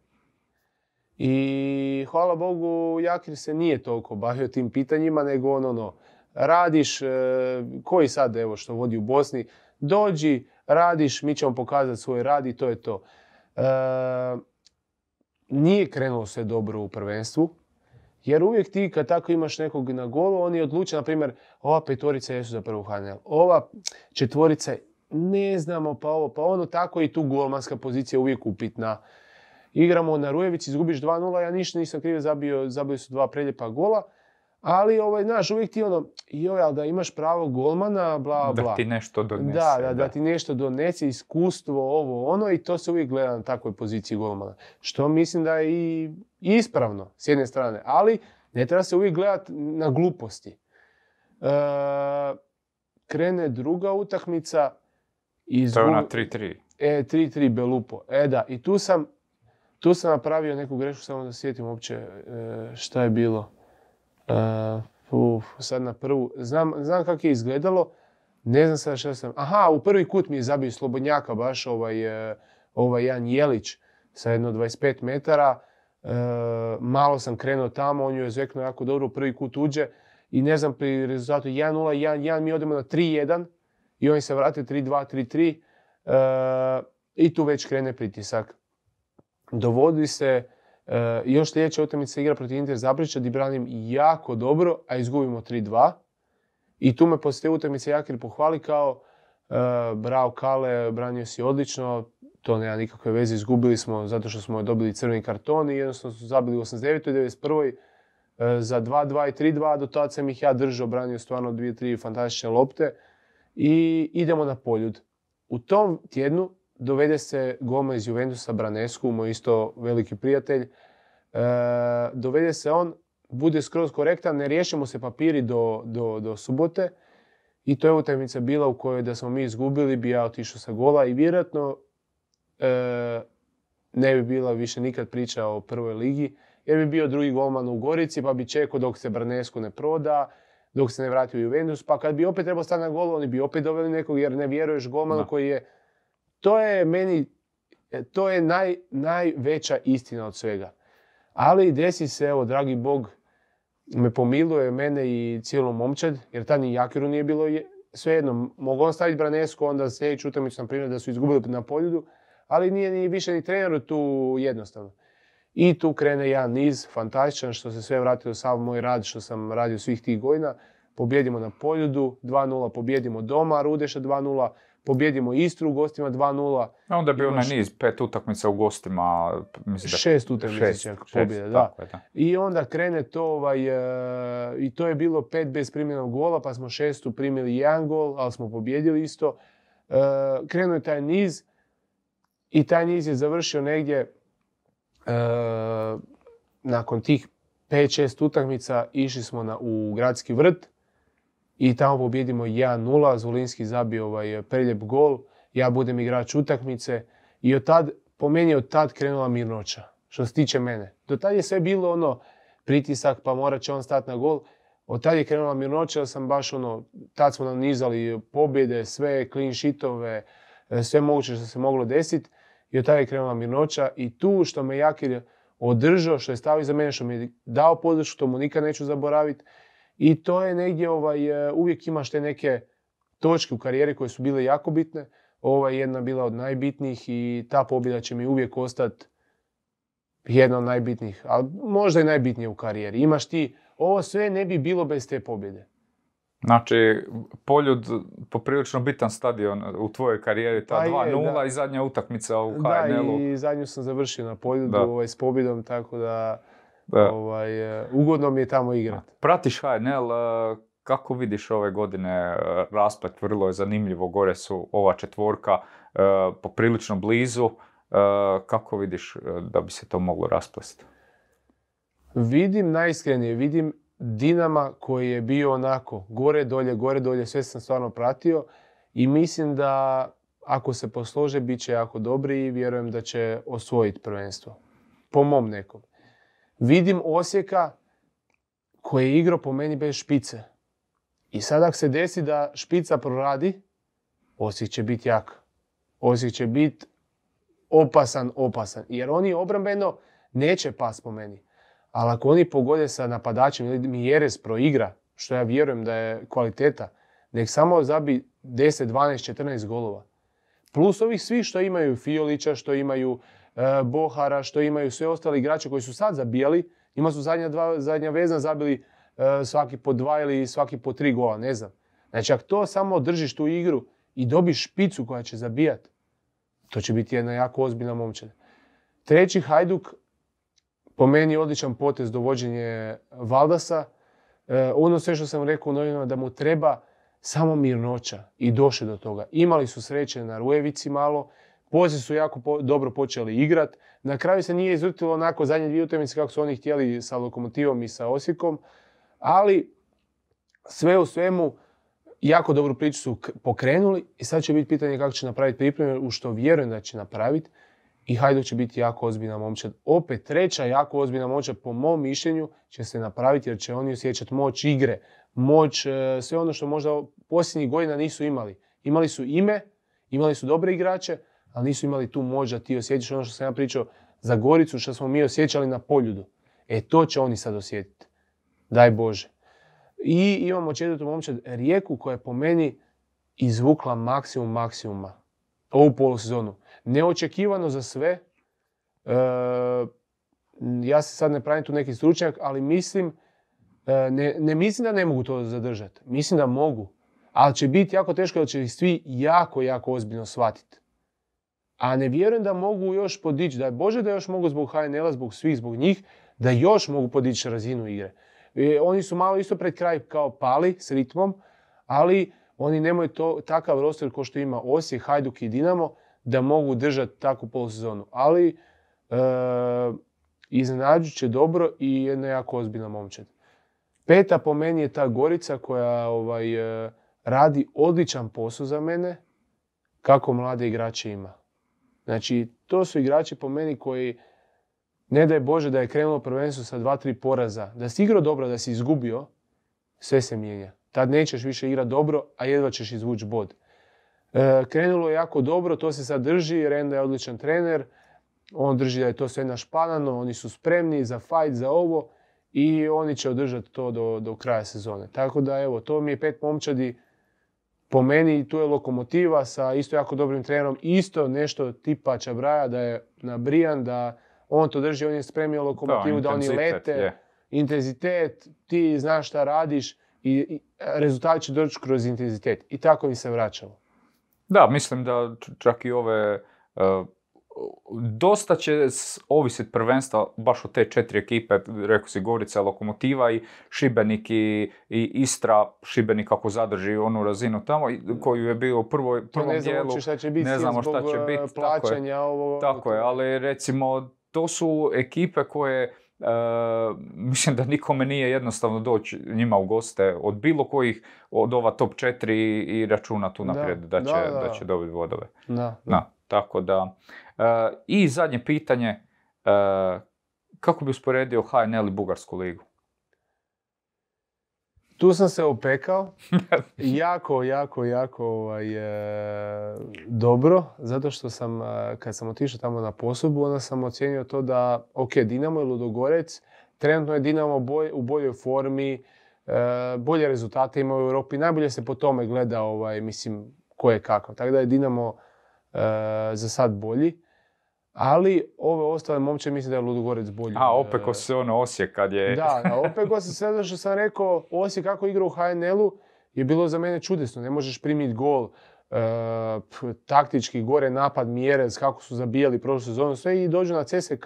I hvala Bogu, Jakir se nije toliko bavio tim pitanjima, nego on ono, radiš, e, koji sad evo što vodi u Bosni, dođi, radiš, mi ćemo pokazati svoj rad i to je to. E, nije krenulo sve dobro u prvenstvu, jer uvijek ti kad tako imaš nekog na golu, oni odluče, na primjer, ova petorica jesu za prvu HNL, ova četvorica je, ne znamo, pa ovo, pa ono, tako i tu golmanska pozicija je uvijek upitna. Igramo na Rujevici, izgubiš 2-0, ja ništa nisam krivo zabio, zabili su dva preljepa gola, ali, ovaj, znaš, uvijek ti ono, joj, ali da imaš pravo golmana, bla, bla. Da ti nešto donese. Da, da, da ti nešto donese, iskustvo, ovo, ono i to se uvijek gleda na takvoj poziciji golmana. Što mislim da je i ispravno s jedne strane, ali ne treba se uvijek gledati na gluposti. E, krene druga utakmica i To je ona 3-3. E, 3-3 Belupo. E da, i tu sam, tu sam napravio neku grešku, samo da sjetim uopće e, šta je bilo. E, uf, sad na prvu, znam, znam kako je izgledalo, ne znam sad šta sam, aha, u prvi kut mi je zabio Slobodnjaka, baš ovaj, e, ovaj Jan Jelić sa jedno 25 metara, E, malo sam krenuo tamo, on ju je zveknuo jako dobro, u prvi kut uđe i ne znam, pri rezultatu 1-0, 1-1, mi odemo na 3-1 i oni se vrate 3-2, 3-3 e, i tu već krene pritisak. Dovodi se, e, još sljedeća utakmica igra protiv Inter Zabrića gdje branim jako dobro, a izgubimo 3-2. I tu me poslije utakmice Jakir pohvali kao e, bravo Kale, branio si odlično, to nema nikakve veze, izgubili smo zato što smo dobili crveni karton i jednostavno su zabili u 89. i 91. e, za 2-2 i 3-2, do tada sam ih ja držao, branio stvarno dvije, tri fantastične lopte i idemo na poljud. U tom tjednu dovede se Goma iz Juventusa Branescu, moj isto veliki prijatelj. E, dovede se on, bude skroz korektan, ne riješimo se papiri do, do, do subote i to je utakmica bila u kojoj da smo mi izgubili bi ja otišao sa gola i vjerojatno e, ne bi bila više nikad priča o prvoj ligi jer bi bio drugi golman u Gorici pa bi čekao dok se Branescu ne proda, dok se ne vrati u Juventus, pa kad bi opet trebao stati na golu, oni bi opet doveli nekog jer ne vjeruješ golmanu koji je... To je meni, e, to je naj, najveća istina od svega. Ali desi se, evo, dragi Bog, me pomiluje mene i cijelu momčad, jer tad ni Jakiru nije bilo je, svejedno. Mogu on staviti Branesku, onda sljedeću utakmicu, na primjer, da su izgubili na poljudu, ali nije ni više ni treneru tu jednostavno. I tu krene jedan niz, fantastičan, što se sve vratilo sav moj rad što sam radio svih tih godina. Pobjedimo na poljudu, 2-0 pobjedimo doma, Rudeša 2-0, pobjedimo Istru u gostima 2-0. A onda je bio onaj niz, pet utakmica u gostima. Mislim da... Šest utakmica pobjede, da. I onda krene to, ovaj, e, i to je bilo pet bez primljenog gola, pa smo šestu primili jedan gol, ali smo pobjedili isto. E, krenuo je taj niz i taj niz je završio negdje e, nakon tih 5-6 utakmica išli smo na, u gradski vrt i tamo pobjedimo 1-0, Zulinski zabio ovaj preljep gol, ja budem igrač utakmice i od tad, po meni je od tad krenula mirnoća, što se tiče mene. Do tad je sve bilo ono pritisak pa morat će on stati na gol. Od tad je krenula mirnoća, sam baš ono, tad smo nanizali pobjede, sve clean sheetove, sve moguće što se moglo desiti i od tada je krenula mirnoća i tu što me Jakir održao, što je stavio za mene, što mi je dao podršku, to mu nikad neću zaboraviti. I to je negdje, ovaj, e, uvijek imaš te neke točke u karijeri koje su bile jako bitne. Ova je jedna bila od najbitnijih i ta pobjeda će mi uvijek ostati jedna od najbitnijih, ali možda i najbitnija u karijeri. Imaš ti, ovo sve ne bi bilo bez te pobjede. Znači, Poljud, poprilično bitan stadion u tvojoj karijeri, ta 2-0 pa i zadnja utakmica u HNL-u. Da, i zadnju sam završio na Poljudu ovaj, s pobjedom, tako da, Ovaj, e, ugodno mi je tamo igrati. Pratiš HNL, e, kako vidiš ove godine e, rasplet, vrlo je zanimljivo, gore su ova četvorka poprilično blizu. Kako vidiš da bi se to moglo rasplesti? Vidim najiskrenije, vidim Dinama koji je bio onako gore dolje, gore dolje, sve sam stvarno pratio i mislim da ako se poslože bit će jako dobri i vjerujem da će osvojiti prvenstvo. Po mom nekom. Vidim Osijeka koji je igrao po meni bez špice. I sad ako se desi da špica proradi, Osijek će biti jak. Osijek će biti opasan, opasan. Jer oni obrambeno neće pas po meni. Ali ako oni pogode sa napadačem ili Mjeres proigra, što ja vjerujem da je kvaliteta, nek samo zabi 10, 12, 14 golova. Plus ovih svih što imaju Fiolića, što imaju Bohara, što imaju sve ostali igrače koji su sad zabijali. Ima su zadnja, dva, zadnja vezna zabili e, svaki po dva ili svaki po tri gola, ne znam. Znači ako to samo držiš tu igru i dobiš špicu koja će zabijat, to će biti jedna jako ozbiljna momčad. Treći Hajduk po meni odličan potez dovođenje Valdasa. E, ono sve što sam rekao u novinama da mu treba samo mirnoća i došli do toga. Imali su sreće na Rujevici malo, poslije su jako dobro počeli igrat. Na kraju se nije izvrtilo onako zadnje dvije utakmice kako su oni htjeli sa Lokomotivom i sa Osijekom, ali sve u svemu jako dobru priču su pokrenuli i sad će biti pitanje kako će napraviti pripreme, u što vjerujem da će napraviti i Hajduk će biti jako ozbiljna momčad. Opet treća jako ozbiljna momčad po mom mišljenju će se napraviti jer će oni osjećati moć igre, moć, e, sve ono što možda posljednjih godina nisu imali. Imali su ime, imali su dobre igrače, ali nisu imali tu moć da ti osjećaš ono što sam ja pričao za Goricu, što smo mi osjećali na poljudu. E to će oni sad osjetiti. Daj Bože. I imamo četvrtu momčad Rijeku koja je po meni izvukla maksimum maksimuma ovu polusezonu neočekivano za sve. E, ja se sad ne pravim tu neki stručnjak, ali mislim, e, ne, ne mislim da ne mogu to zadržati. Mislim da mogu. Ali će biti jako teško da će ih svi jako, jako ozbiljno shvatiti. A ne vjerujem da mogu još podići, da je Bože da još mogu zbog HNL-a, zbog svih, zbog njih, da još mogu podići razinu igre. E, oni su malo isto pred kraj kao pali s ritmom, ali oni nemaju to, takav roster kao što ima Osijek, Hajduk i Dinamo, da mogu držati takvu polusezonu. Ali e, dobro i jedna jako ozbiljna momčad. Peta po meni je ta Gorica koja ovaj, e, radi odličan posao za mene kako mlade igrače ima. Znači, to su igrači po meni koji ne daj Bože da je krenulo prvenstvo sa dva, tri poraza. Da si igrao dobro, da si izgubio, sve se mijenja. Tad nećeš više igrati dobro, a jedva ćeš izvući bod. E, krenulo je jako dobro, to se sad drži, Renda je odličan trener, on drži da je to sve našpanano, oni su spremni za fight, za ovo i oni će održati to do, do kraja sezone. Tako da evo, to mi je pet momčadi po meni, tu je lokomotiva sa isto jako dobrim trenerom, isto nešto tipa Čabraja da je nabrijan, da on to drži, on je spremio lokomotivu, da, oni lete, intenzitet, ti znaš šta radiš i, i rezultat će doći kroz intenzitet. I tako mi se vraćalo. Da, mislim da čak i ove dosta će ovisiti prvenstva baš od te četiri ekipe, rekao si Gorica, Lokomotiva i Šibenik i, Istra, Šibenik ako zadrži onu razinu tamo koju je bio u prvoj, prvom ne dijelu. Šta će biti ne znamo šta će biti. Plaćanja tako ovo. Tako je, ali recimo to su ekipe koje Uh, mislim da nikome nije jednostavno doći njima u goste od bilo kojih od ova top 4 i, računa tu naprijed da, će, da, će dobiti vodove. Da, da. tako da. E, I zadnje pitanje, e, kako bi usporedio HNL i Bugarsku ligu? Tu sam se opekao. <laughs> jako, jako, jako ovaj, dobro. Zato što sam, e, kad sam otišao tamo na posobu, onda sam ocijenio to da, ok, Dinamo je Ludogorec, trenutno je Dinamo u boljoj formi, bolje rezultate ima u Europi, najbolje se po tome gleda, ovaj, mislim, ko je kakav. Tako da je Dinamo za sad bolji. Ali ove ostale momče mislim da je Ludogorec bolji. A, opeko se ono Osijek kad je... Da, opeko se sve što sam rekao, Osijek kako igra u HNL-u je bilo za mene čudesno. Ne možeš primiti gol, e, taktički gore napad Mjerez, kako su zabijali prošlu sezonu, sve i dođu na CSK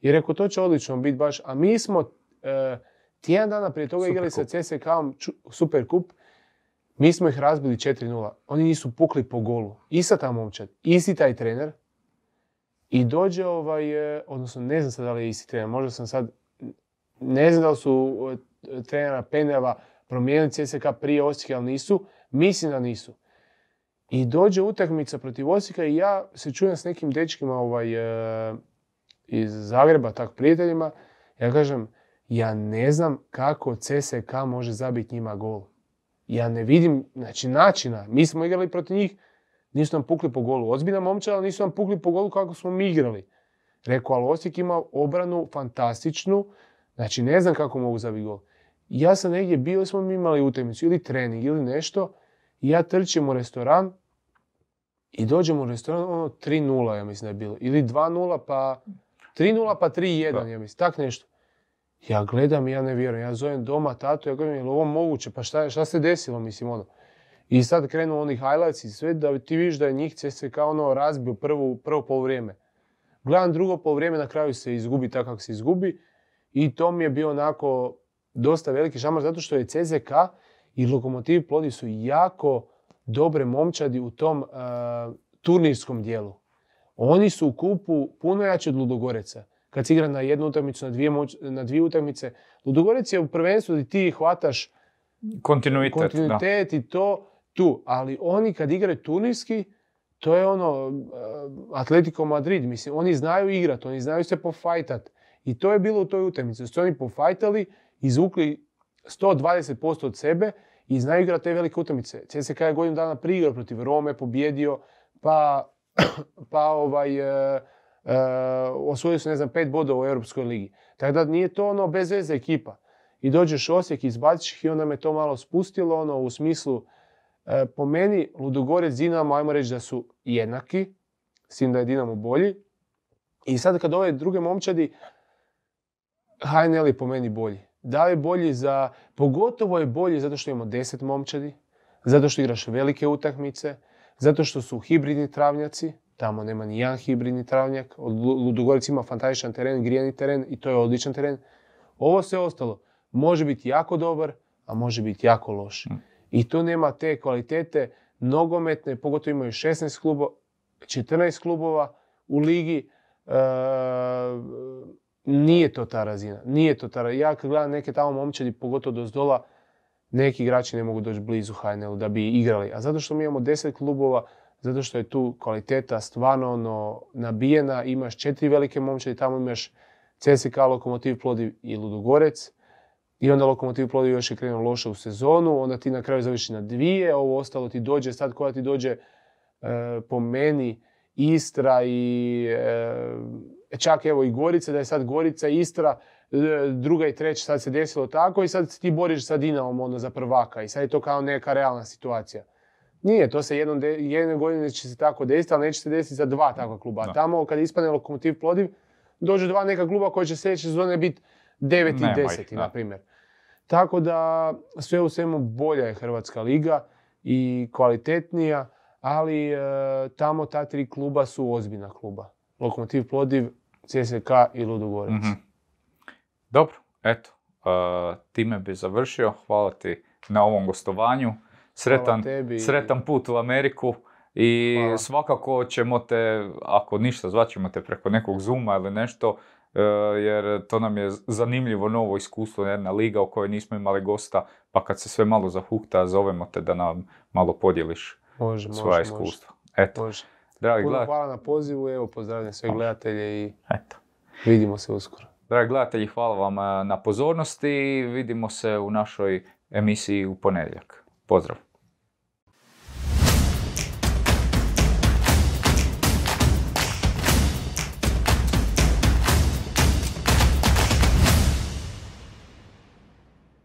i rekao to će odlično biti baš. A mi smo e, tjedan dana prije toga igrali sa CSK-om Super Kup, mi smo ih razbili 4-0. Oni nisu pukli po golu. Ista ta momčad, isti taj trener, i dođe ovaj, e, odnosno ne znam sad da li je isti trener, možda sam sad, ne znam da li su e, trenera Peneva promijenili CSK prije Osijeka, ali nisu. Mislim da nisu. I dođe utakmica protiv Osijeka i ja se čujem s nekim dečkima ovaj, e, iz Zagreba, tak prijateljima. Ja kažem, ja ne znam kako CSK može zabiti njima gol. Ja ne vidim, znači načina. Mi smo igrali protiv njih nisu nam pukli po golu. Ozbiljna momčad, ali nisu nam pukli po golu kako smo mi igrali. Rekao, ali Osijek ima obranu fantastičnu, znači ne znam kako mogu zabiti gol. Ja sam negdje bio, smo mi imali utakmicu ili trening ili nešto, i ja trčim u restoran i dođem u restoran, ono 3-0, ja mislim da je bilo. Ili 2-0 pa 3-0 pa 3-1, ja mislim, tak nešto. Ja gledam i ja ne vjerujem. Ja zovem doma tatu, ja gledam, je li ovo moguće? Pa šta, šta se desilo, mislim, ono. I sad krenu oni highlights i sve da ti vidiš da je njih CSK ono razbio prvo, prvo poluvrijeme. Gledam drugo poluvrijeme, na kraju se izgubi tako kako se izgubi. I to mi je bio onako dosta veliki šamar zato što je CZK i Lokomotiv Plodi su jako dobre momčadi u tom uh, turnirskom dijelu. Oni su u kupu puno jači od Ludogoreca. Kad se igra na jednu utakmicu, na dvije, na dvije utakmice. Ludogorec je u prvenstvu da ti hvataš kontinuitet, kontinuitet i to tu. Ali oni kad igraju turnirski, to je ono, eh, Atletico Madrid, mislim, oni znaju igrati, oni znaju se pofajtat. I to je bilo u toj utakmici. Su oni pofajtali, izvukli 120% od sebe i znaju igrati te velike utakmice. CSK je godinu dana priigrao protiv Rome, pobjedio, pa, <clears throat> pa ovaj, e, osvojio su, ne znam, pet bodova u Europskoj ligi. Tako da nije to ono bez veze ekipa. I dođeš Osijek, izbaciš ih i onda me to malo spustilo, ono, u smislu, E, po meni, Ludogorec Dinamo, ajmo reći da su jednaki, s tim da je Dinamo bolji. I sad kad ove druge momčadi, HNL je po meni bolji. Da je bolji za, pogotovo je bolji zato što imamo deset momčadi, zato što igraš velike utakmice, zato što su hibridni travnjaci, tamo nema ni jedan hibridni travnjak, Ludogorec ima fantastičan teren, grijani teren i to je odličan teren. Ovo sve ostalo može biti jako dobar, a može biti jako loš. I tu nema te kvalitete nogometne, pogotovo imaju 16 klubova, 14 klubova u ligi. E, nije to ta razina. Nije to ta razina. Ja kad gledam neke tamo momčadi, pogotovo do zdola, neki igrači ne mogu doći blizu HNL-u da bi igrali. A zato što mi imamo 10 klubova, zato što je tu kvaliteta stvarno ono, nabijena, imaš četiri velike momčadi, tamo imaš CSK, Lokomotiv, Plodiv i Ludogorec. I onda Lokomotiv Plodio još je krenuo loše u sezonu, onda ti na kraju završi na dvije, ovo ostalo ti dođe, sad koja ti dođe e, po meni Istra i e, čak evo i Gorica, da je sad Gorica i Istra, e, druga i treća, sad se desilo tako i sad ti boriš sa Dinamom ono za prvaka i sad je to kao neka realna situacija. Nije, to se jednom jedne godine će se tako desiti, ali neće se desiti za dva takva kluba. A tamo kad ispane Lokomotiv Plodiv, dođe dva neka kluba koji će sljedeće sezone biti 9 i 10, na primjer. Tako da sve u svemu bolja je Hrvatska liga i kvalitetnija, ali tamo ta tri kluba su ozbiljna kluba. Lokomotiv Plodiv, CSK i Ludogorec. mm Dobro, eto, time bi završio. Hvala ti na ovom gostovanju. Sretan, sretan put u Ameriku. I svakako ćemo te, ako ništa, zvaćemo te preko nekog Zuma ili nešto, e, jer to nam je zanimljivo novo iskustvo, jedna liga u kojoj nismo imali gosta, pa kad se sve malo zahukta, zovemo te da nam malo podijeliš može, svoja iskustva. Eto. Može. Dragi Puno hvala na pozivu, evo pozdravljam sve gledatelje i Eto. vidimo se uskoro. Dragi gledatelji, hvala vam e, na pozornosti i vidimo se u našoj emisiji u ponedjeljak. Pozdrav!